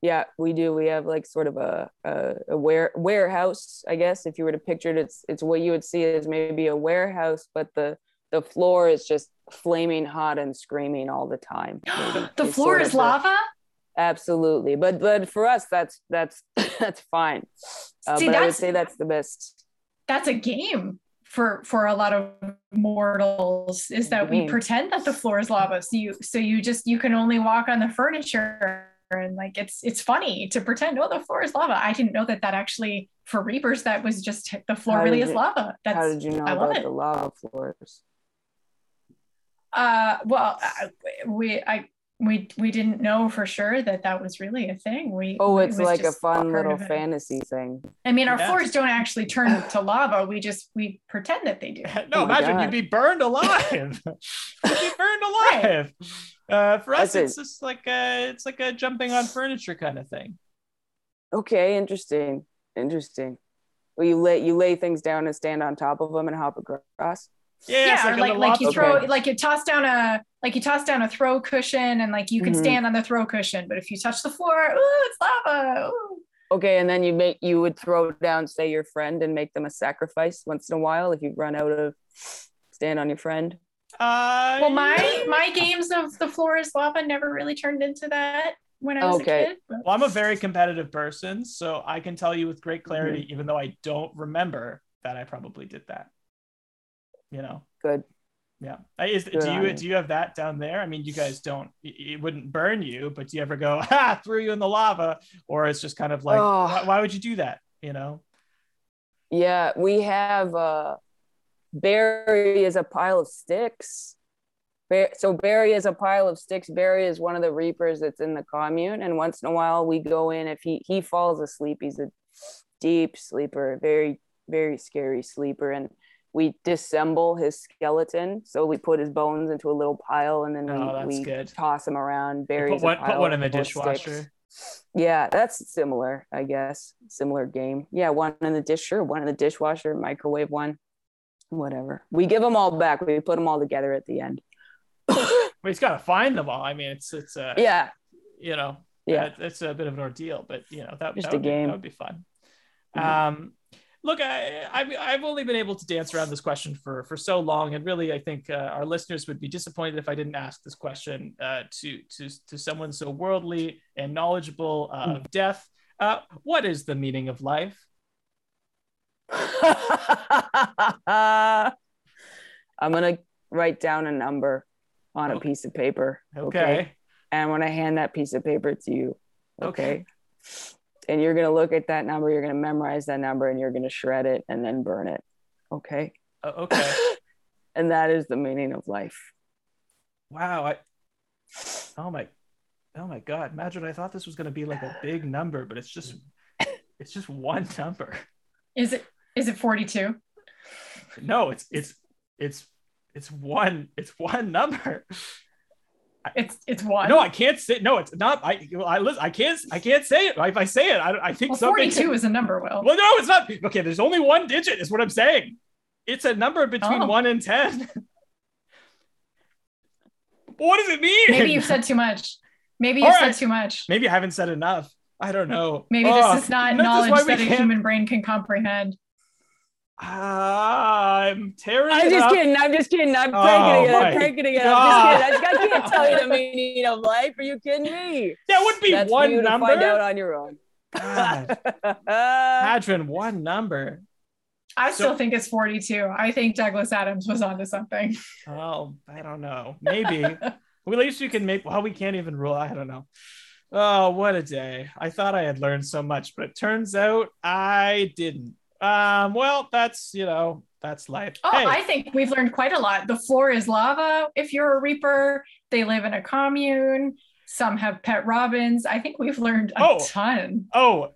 Yeah, we do. We have like sort of a a, a ware, warehouse, I guess. If you were to picture it, it's it's what you would see as maybe a warehouse, but the the floor is just flaming hot and screaming all the time. the is floor is lava? Absolutely, but but for us, that's that's that's fine. Uh, See, but I would say that's the best. That's a game for for a lot of mortals is that we pretend that the floor is lava. So you so you just you can only walk on the furniture and like it's it's funny to pretend oh the floor is lava. I didn't know that that actually for reapers that was just the floor How really did is you- lava. That's How did you know I love about it. the lava floors? Uh, well, I- we I we we didn't know for sure that that was really a thing. We Oh, it's was like a fun little fantasy thing. I mean, our Yeah. floors don't actually turn to lava. We just we pretend that they do. No, Oh imagine God. you'd be burned alive. you'd be burned alive. Uh, for us, That's it's just like a, it's like a jumping on furniture kind of thing. Okay, interesting, interesting. Well, you lay you lay things down and stand on top of them and hop across. Yeah, yeah, like, or like like you throw roll. like you toss down a like you toss down a throw cushion and like you can Mhm. stand on the throw cushion, but if you touch the floor, ooh, it's lava. Ooh. Okay, and then you make you would throw down, say, your friend and make them a sacrifice once in a while if you run out of stand on your friend. Uh, Well, my my games of the floor is lava never really turned into that when I was Okay. a kid. but- Well, I'm a very competitive person, so I can tell you with great clarity, Mm-hmm. even though I don't remember that I probably did that. You know, Good. yeah. Is, Good do you you. do you have that down there? I mean, you guys don't. It it wouldn't burn you, but do you ever go, "Ha! Threw you in the lava," or it's just kind of like, Oh. why, why would you do that? You know? Yeah, we have uh Barry is a pile of sticks. So Barry is a pile of sticks. Barry is one of the reapers that's in the commune, and once in a while we go in. If he he falls asleep, he's a deep sleeper, very very scary sleeper, and we disassemble his skeleton. So we put his bones into a little pile, and then we, Oh, we good. toss him around. Barry Put one, put one in the of sticks. dishwasher. Yeah, that's similar, I guess. Similar game. Yeah, one in the dish, sure. One in the dishwasher, microwave one, whatever. We give them all back. We put them all together at the end. Well, he's got to find them all. I mean, it's it's uh, yeah, you know, yeah. it's a bit of an ordeal, but you know that, Just that a would be, game. that would be fun. Mhm. Um, look, I, I've I've only been able to dance around this question for for so long, and really, I think uh, our listeners would be disappointed if I didn't ask this question uh, to to to someone so worldly and knowledgeable uh, of death. Uh, what is the meaning of life? I'm gonna write down a number on a Okay. piece of paper. Okay. And I'm gonna hand that piece of paper to you. Okay. Okay. And you're gonna look at that number, you're gonna memorize that number, and you're gonna shred it and then burn it. Okay. Uh, okay. and that is the meaning of life. Wow. I. Oh my. Oh my God. Imagine I thought this was going to be like a big number, but it's just it's just one number. Is it is it 42? No, it's it's it's it's one it's one number. It's it's one. No, I can't say no. It's not. I I listen. I can't I can't say it. If I say it, I, I think well, something. 42 is a number, Will. Well, no, it's not. Okay, there's only one digit. Is what I'm saying. It's a number between Oh. one and ten. what does it mean? Maybe you've said too much. Maybe you All said too much. Maybe I haven't said enough. I don't know. Maybe Oh, this is not knowledge that a human brain can comprehend. Ah, I'm tearing I'm it just up. kidding. I'm just kidding. I'm Oh pranking again. my I'm pranking again. I'm just kidding. I, I can't tell you the meaning of life. Are you kidding me? That would be That's for one you to number. find out on your own. God, Adrian, one number. I So- still think it's 42. I think Douglas Adams was onto something. Oh, I don't know. Maybe. well, at least you can make. Well, we can't even rule. I don't know. Oh, what a day! I thought I had learned so much, but it turns out I didn't. Um. Well, that's you know that's life. Oh, hey, I think we've learned quite a lot. The floor is lava. If you're a reaper, they live in a commune. Some have pet robins. I think we've learned a Oh. ton. Oh,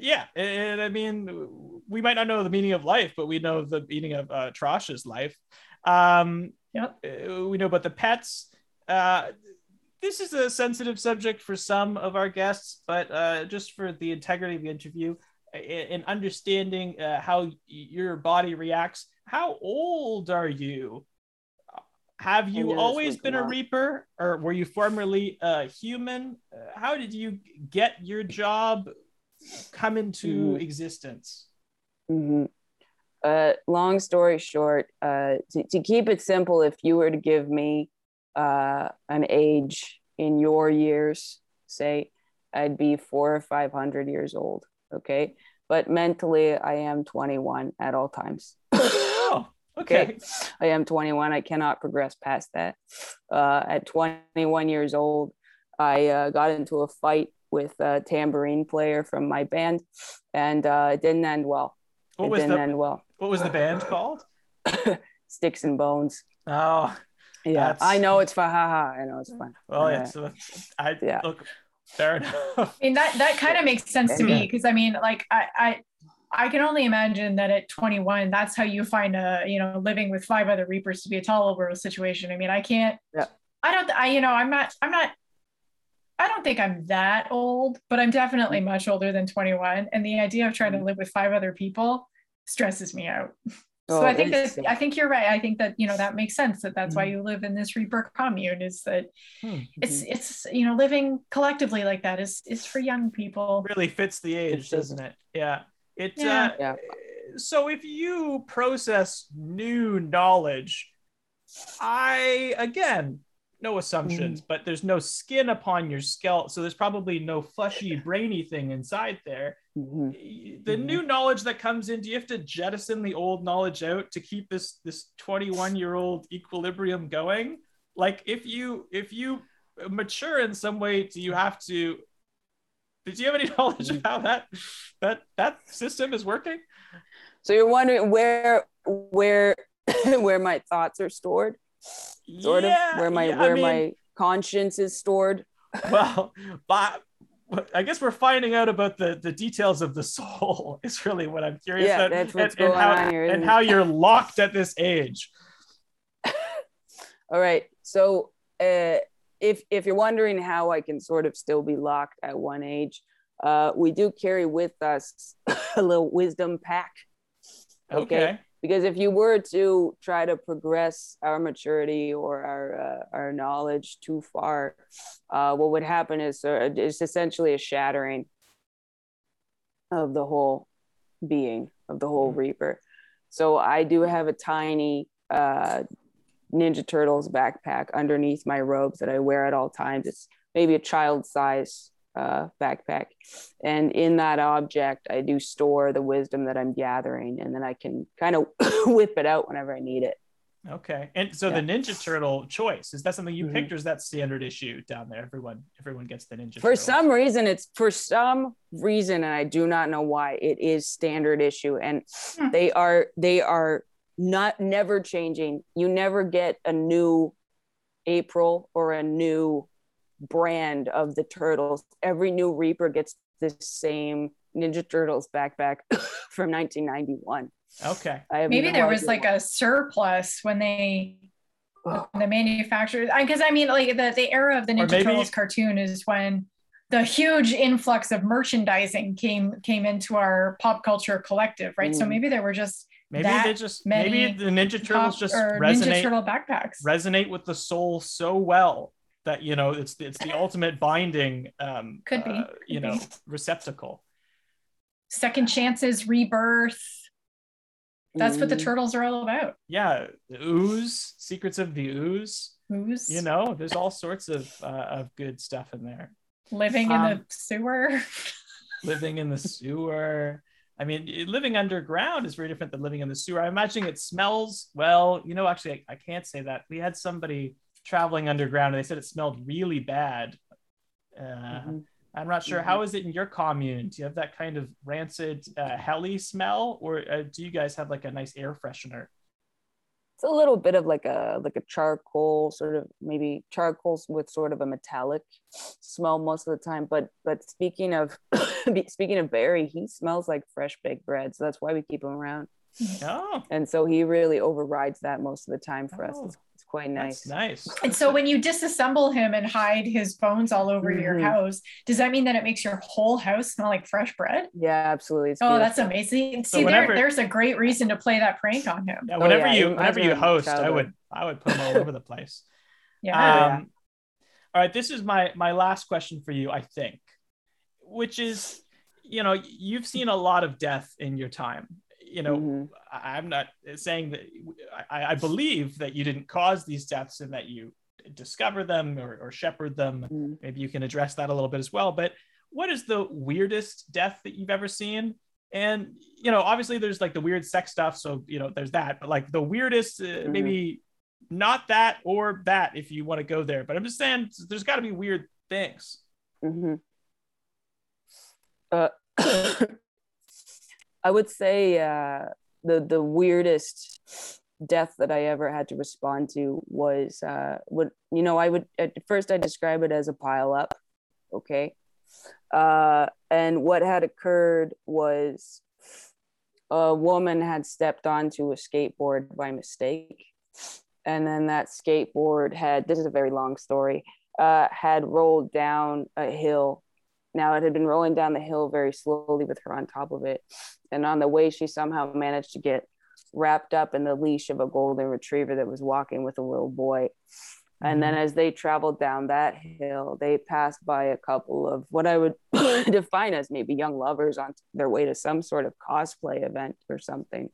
yeah. And I mean, we might not know the meaning of life, but we know the meaning of uh, Trash's life. Um, Yep. uh, We know about the pets. Uh, this is a sensitive subject for some of our guests, but uh, just for the integrity of the interview and understanding uh, how your body reacts. How old are you? Have you always been come a reaper, or were you formerly a human? Uh, how did you get your job come into Mhm. existence? hmm Uh, long story short, uh, to, to keep it simple, if you were to give me uh, an age in your years, say, I'd be four or 500 years old. Okay. But mentally, I am 21 at all times. Oh, okay. I am 21. I cannot progress past that. Uh, at 21 years old, I uh, got into a fight with a tambourine player from my band, and uh, it didn't end well. What it was didn't the end well. what was the band called? Sticks and bones. Oh, Yeah, That's- I know it's fun. Haha, I know it's fun. well, Yeah. yeah. So I Yeah. look fair enough. I mean that that kind of makes sense to me because I mean like I, I I can only imagine that at 21 that's how you find a you know living with five other reapers to be a tolerable situation. I mean I can't Yeah. I don't I you know I'm not I'm not I don't think I'm that old, but I'm definitely mm. much older than 21 and the idea of trying to mm. live with five other people stresses me out. So Oh, I think it's- that I think you're right. I think that you know that makes sense that that's why Mm-hmm. you live in this reaper commune is that Hmm. it's it's you know living collectively like that is is for young people. really fits the age, fits. doesn't it? Yeah. It Yeah. uh Yeah. so if you process new knowledge, I again no assumptions, but there's no skin upon your scalp, so there's probably no fleshy, brainy thing inside there. Mhm. The Mhm. new knowledge that comes in, do you have to jettison the old knowledge out to keep this this 21 year old equilibrium going? Like if you if you mature in some way, do you have to? Did you have any knowledge of how that that that system is working? So you're wondering where where where my thoughts are stored, sort Yeah, of where my yeah, I where mean, my conscience is stored. well, but I guess we're finding out about the the details of the soul. Is really what I'm curious Yeah, about, that's what's and, and going how, on here, and how you're locked at this age. All right. So uh, if if you're wondering how I can sort of still be locked at one age, uh, we do carry with us a little wisdom pack. Okay. Okay. Because if you were to try to progress our maturity or our uh, our knowledge too far, uh, what would happen is uh, it's essentially a shattering of the whole being of the whole Mhm. Reaper. So I do have a tiny uh, Ninja Turtles backpack underneath my robes that I wear at all times. It's maybe a child size uh, backpack. And in that object, I do store the wisdom that I'm gathering, and then I can kind of whip it out whenever I need it. Okay. And so Yeah. the Ninja Turtle choice is that something you Mhm. picked, or is that standard issue down there? Everyone, everyone gets the Ninja. Turtle. For some reason, it's for some reason, and I do not know why. It is standard issue, and Hmm. they are they are not never changing. You never get a new April or a new brand of the turtles. Every new Reaper gets the same Ninja Turtles backpack from 1991. Okay. Maybe no there was like why. a surplus when they Ugh. the manufacturers because I mean like the, the era of the Ninja maybe- Turtles cartoon is when the huge influx of merchandising came came into our pop culture collective, right? So Mm. maybe there were just Maybe they just maybe the Ninja Turtles pop just or Ninja Turtle backpacks. resonate with the soul so well that you know it's it's the ultimate binding um Could be. uh, you know receptacle. Second chances, rebirth. That's what the turtles are all about. yeah the ooze secrets of the ooze. Who's you know there's all sorts of uh, of good stuff in there. Living in the Um, sewer. living in the sewer. I mean living underground is very different than living in the sewer. I'm imagining it smells well. You know actually i, I can't say that. We had somebody traveling underground and they said it smelled really bad uh, Mhm. i'm not sure Mhm. how is it in your commune do you have that kind of rancid uh, heli smell or uh, do you guys have like a nice air freshener It's a little bit of like a like a charcoal sort of maybe charcoal with sort of a metallic smell most of the time. But but speaking of speaking of Barry, he smells like fresh baked bread, so that's why we keep him around. oh And so he really overrides that most of the time for us. Oh, It's, it's quite nice. that's nice And so when you disassemble him and hide his bones all over your Mhm. house, does that mean that it makes your whole house smell like fresh bread? Yeah, absolutely. It's Oh, that's beautiful. amazing. So See, whenever- there, there's a great reason to play that prank on him. yeah Oh, whenever yeah, you you whenever you him host i would i would put him all over the place Yeah. yeah. Um, all right, this is my my last question for you, I think, which is, you know, you've seen a lot of death in your time. You know, Mhm. I- I'm not saying that I, I believe that you didn't cause these deaths and that you discover them or, or shepherd them. Mhm. Maybe you can address that a little bit as well. But what is the weirdest death that you've ever seen? And you know, obviously, there's like the weird sex stuff, so you know, there's that. But like the weirdest, uh, maybe not that or that, if you want to go there. But I'm just saying, there's got to be weird things. hmm Uh, I would say uh, the the weirdest death that I ever had to respond to was uh, what you know. I would at first I describe it as a pile up, okay, uh, and what had occurred was a woman had stepped onto a skateboard by mistake, and then that skateboard had this is a very long story uh, had rolled down a hill. Now it had been rolling down the hill very slowly with her on top of it. And on the way, she somehow managed to get wrapped up in the leash of a golden retriever that was walking with a little boy. And then mm-hmm. as they traveled down that hill, they passed by a couple of what I would define as maybe young lovers on their way to some sort of cosplay event or something.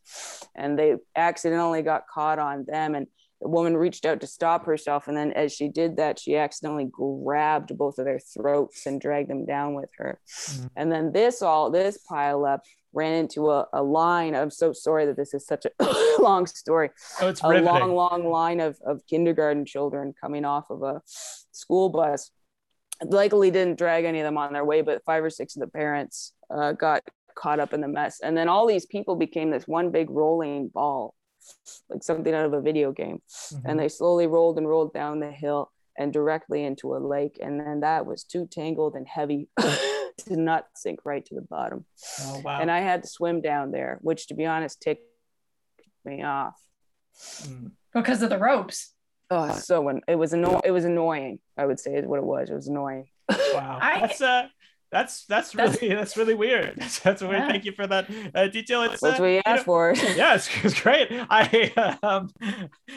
And they accidentally got caught on them. And the woman reached out to stop herself. And then as she did that, she accidentally grabbed both of their throats and dragged them down with her. Mhm. And then this all, this pile up ran into a, a line. I'm so sorry that this is such a long story Oh, it's a riveting. long, long line of, of kindergarten children coming off of a school bus. Likely didn't drag any of them on their way, but five or six of the parents uh, got caught up in the mess. And then all these people became this one big rolling ball, like something out of a video game. Mhm. And they slowly rolled and rolled down the hill and directly into a lake. And then that was too tangled and heavy to not sink right to the bottom oh, wow. and I had to swim down there, which to be honest ticked me off. Mm. Because of the ropes. Oh, so an- it was anno- it was annoying. I would say is what it was. It was annoying. Wow. I- that's uh that's that's That's- really that's really weird. That's, that's weird. Yeah. Thank you for that uh, detail. It's, That's uh, what you you know- asked for. yeah, it's, great. I um,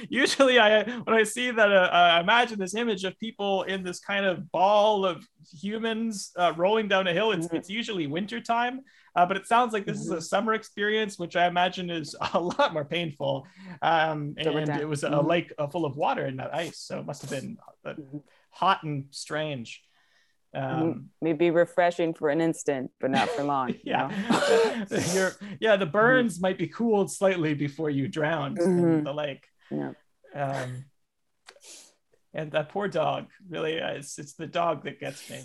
usually I when I see that uh, I imagine this image of people in this kind of ball of humans uh, rolling down a hill. It's Mhm. it's usually wintertime, uh, but it sounds like this is a summer experience, which I imagine is a lot more painful. Um, and it was a Mhm. lake uh, full of water and not ice, so it must have been uh, Mhm. hot and strange. Um, Maybe refreshing for an instant, but not for long. you yeah? Your, yeah the burns might be cooled slightly before you drown in Mhm. the lake Yeah. um and that poor dog really uh, it's, it's the dog that gets me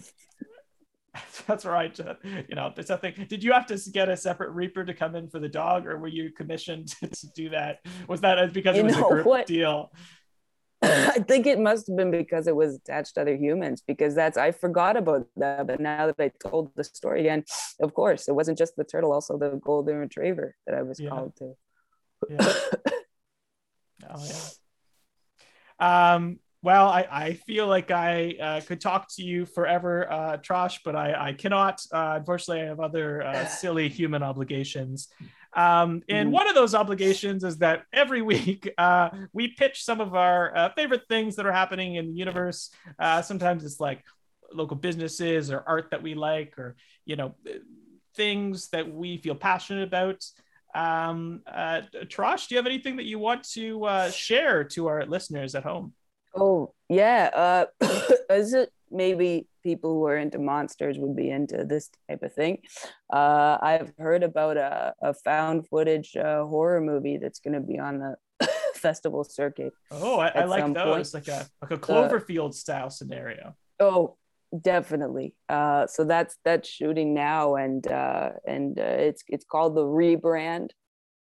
that's right you know there's something did you have to get a separate reaper to come in for the dog or were you commissioned to do that was that uh, because it You was a know group what? deal I think it must have been because it was attached to other humans. Because that's I forgot about that, but now that I told the story again, of course, it wasn't just the turtle, also the golden retriever that I was Yeah. called to. yeah. oh yeah um well I, I feel like I uh, could talk to you forever, uh, Trosh, but I, I cannot. Uh, unfortunately, I have other uh, silly human obligations. Um, and Mhm. one of those obligations is that every week uh, we pitch some of our uh, favorite things that are happening in the universe. Uh, sometimes it's like local businesses or art that we like, or you know, things that we feel passionate about. Um, uh, Trosh, do you have anything that you want to uh, share to our listeners at home? Oh yeah, uh, is it maybe people who are into monsters would be into this type of thing? Uh, I've heard about a, a found footage uh, horror movie that's going to be on the festival circuit. Oh, I, I like those, point. like a like a Cloverfield style scenario. Oh, definitely. Uh, so that's that's shooting now, and uh, and uh, it's it's called the rebrand.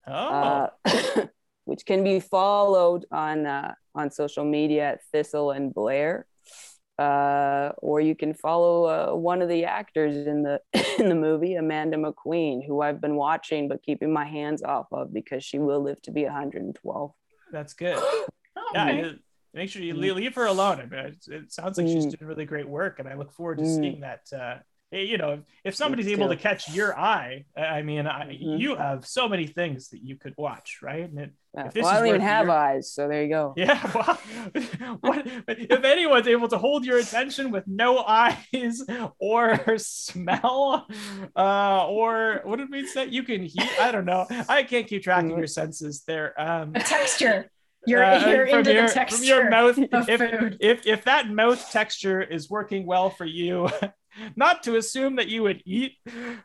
Oh, uh, which can be followed on uh, on social media at Thistle and Blair, uh, or you can follow uh, one of the actors in the in the movie, Amanda McQueen, who I've been watching but keeping my hands off of because she will live to be 112. that's good. Oh, yeah, nice. make sure you Mm. leave, leave her alone. I mean, it, it sounds like she's Mm. doing really great work, and I look forward to Mm. seeing that. Uh, you know, if, if somebody's Me able to catch your eye, I I mean, I, Mhm. you have so many things that you could watch, right? And it, If this well, I don't even have your- eyes, so there you go. yeah, well, what, if anyone's able to hold your attention with no eyes or smell, uh, or what did we say? You can hear. I don't know. I can't keep track of Mhm. your senses there. Um, a texture. You're uh, you're from into your, the texture from your mouth. of If, food. if if that mouth texture is working well for you, not to assume that you would eat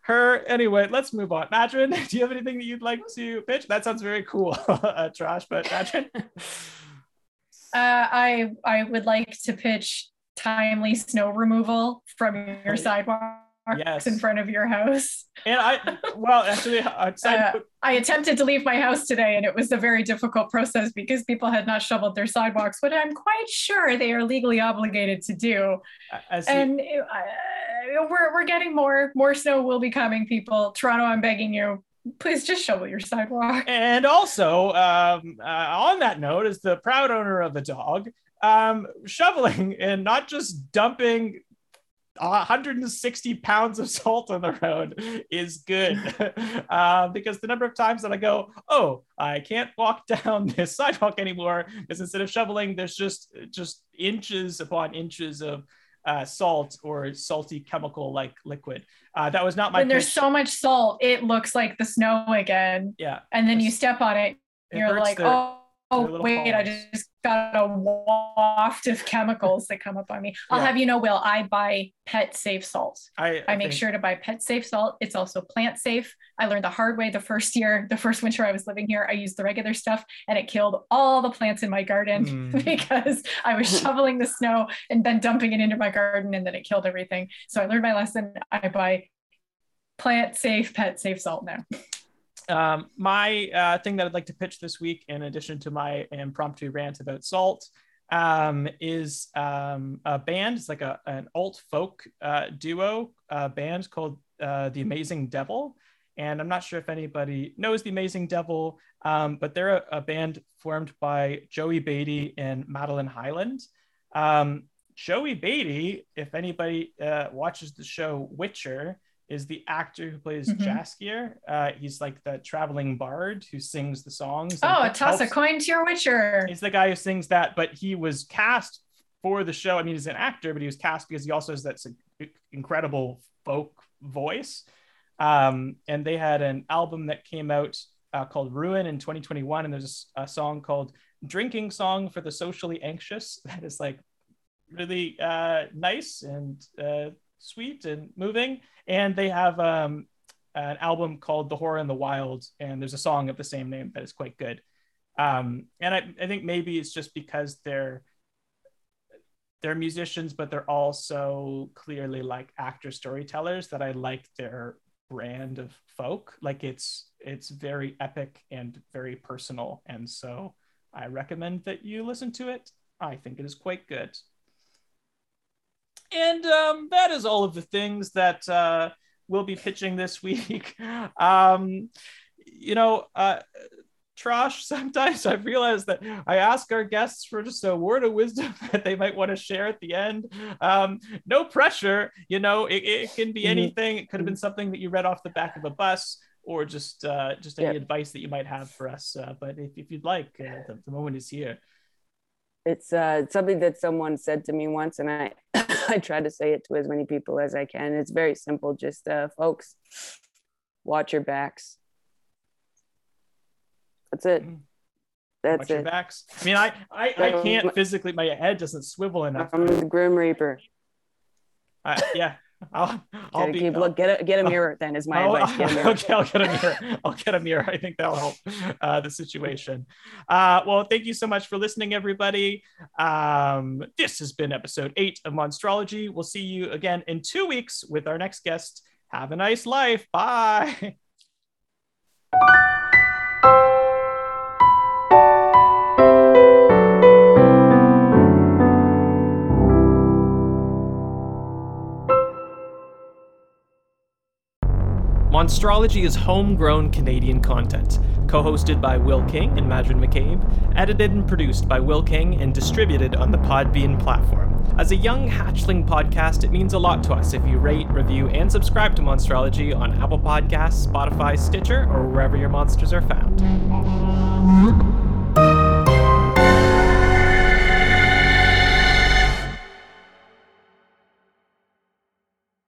her. Anyway, let's move on. Madrin, do you have anything that you'd like to pitch? That sounds very cool, uh, Trash. But Madrin, Uh, I I would like to pitch timely snow removal from your sidewalk Yes. in front of your house. and I well actually, uh, Uh, I attempted to leave my house today and it was a very difficult process because people had not shoveled their sidewalks, but I'm quite sure they are legally obligated to do. as you- And uh, we're, we're getting more, more snow will be coming, people. Toronto, I'm begging you, please just shovel your sidewalk. And also, um, uh, on that note, as the proud owner of a dog, um, shoveling and not just dumping 160 pounds of salt on the road is good. uh, because the number of times that I go, oh, I can't walk down this sidewalk anymore, because instead of shoveling, there's just just inches upon inches of uh, salt or salty chemical like liquid. Uh, that was not my. When there's pitch. so much salt, it looks like the snow again. yeah. And then you step on it, it you're like, their- oh, oh wait, I just got a waft of chemicals that come up on me. I'll Yeah. have you know, Will, I buy pet safe salt. I, I make think- sure to buy pet safe salt. It's also plant safe. I learned the hard way the first year, the first winter I was living here. I used the regular stuff and it killed all the plants in my garden Mm. because I was shoveling the snow and then dumping it into my garden and then it killed everything. So I learned my lesson. I buy plant safe, pet safe salt now. Um, my uh, thing that I'd like to pitch this week, in addition to my impromptu rant about salt, um, is um, a band. It's like a, an alt folk uh, duo uh, band called uh, The Amazing Devil. And I'm not sure if anybody knows The Amazing Devil, um, but they're a, a band formed by Joey Batey and Madeleine Hyland. Um, Joey Batey, if anybody uh, watches the show Witcher, is the actor who plays Mhm. Jaskier. Uh, he's like the traveling bard who sings the songs. Oh, helps- toss a coin to your witcher. He's the guy who sings that, but he was cast for the show. I mean, he's an actor, but he was cast because he also has that incredible folk voice. Um, and they had an album that came out uh, called Ruin in 2021, and there's a song called "Drinking Song for the Socially Anxious" that is like really uh, nice and uh, sweet and moving. And they have um, an album called "The Horror and the Wild," and there's a song of the same name that is quite good. Um, and I, I think maybe it's just because they're they're musicians, but they're also clearly like actor storytellers that I like their brand of folk. Like it's it's very epic and very personal, and so I recommend that you listen to it. I think it is quite good. And um, that is all of the things that uh, we'll be pitching this week. um, you know, uh, Trosh, sometimes I've realized that I ask our guests for just a word of wisdom that they might want to share at the end. Um, no pressure, you know, it, it can be Mhm. anything. It could have been something that you read off the back of a bus. or just uh, just any advice that you might have for us. Uh, but if, if you'd like, uh, the, the moment is here. It's uh, something that someone said to me once, and I I try to say it to as many people as I can. It's very simple. Just uh, folks, watch your backs. That's it. Mm. That's Watch it. your backs. I mean, I, I, I can't physically. My head doesn't swivel enough. I'm the Grim Reaper. I, yeah, I'll, I'll be. keep look. Get a get a mirror. Then is my I'll, advice. Get a mirror. okay, I'll get a mirror. I'll get a mirror. I think that'll help uh, the situation. Uh, well, thank you so much for listening, everybody. Um, this has been episode eight of Monstrology. We'll see you again in two weeks with our next guest. Have a nice life. Bye. Monstrology is homegrown Canadian content, co hosted by Will King and Madrid McCabe, edited and produced by Will King, and distributed on the Podbean platform. As a young hatchling podcast, it means a lot to us if you rate, review, and subscribe to Monstrology on Apple Podcasts, Spotify, Stitcher, or wherever your monsters are found.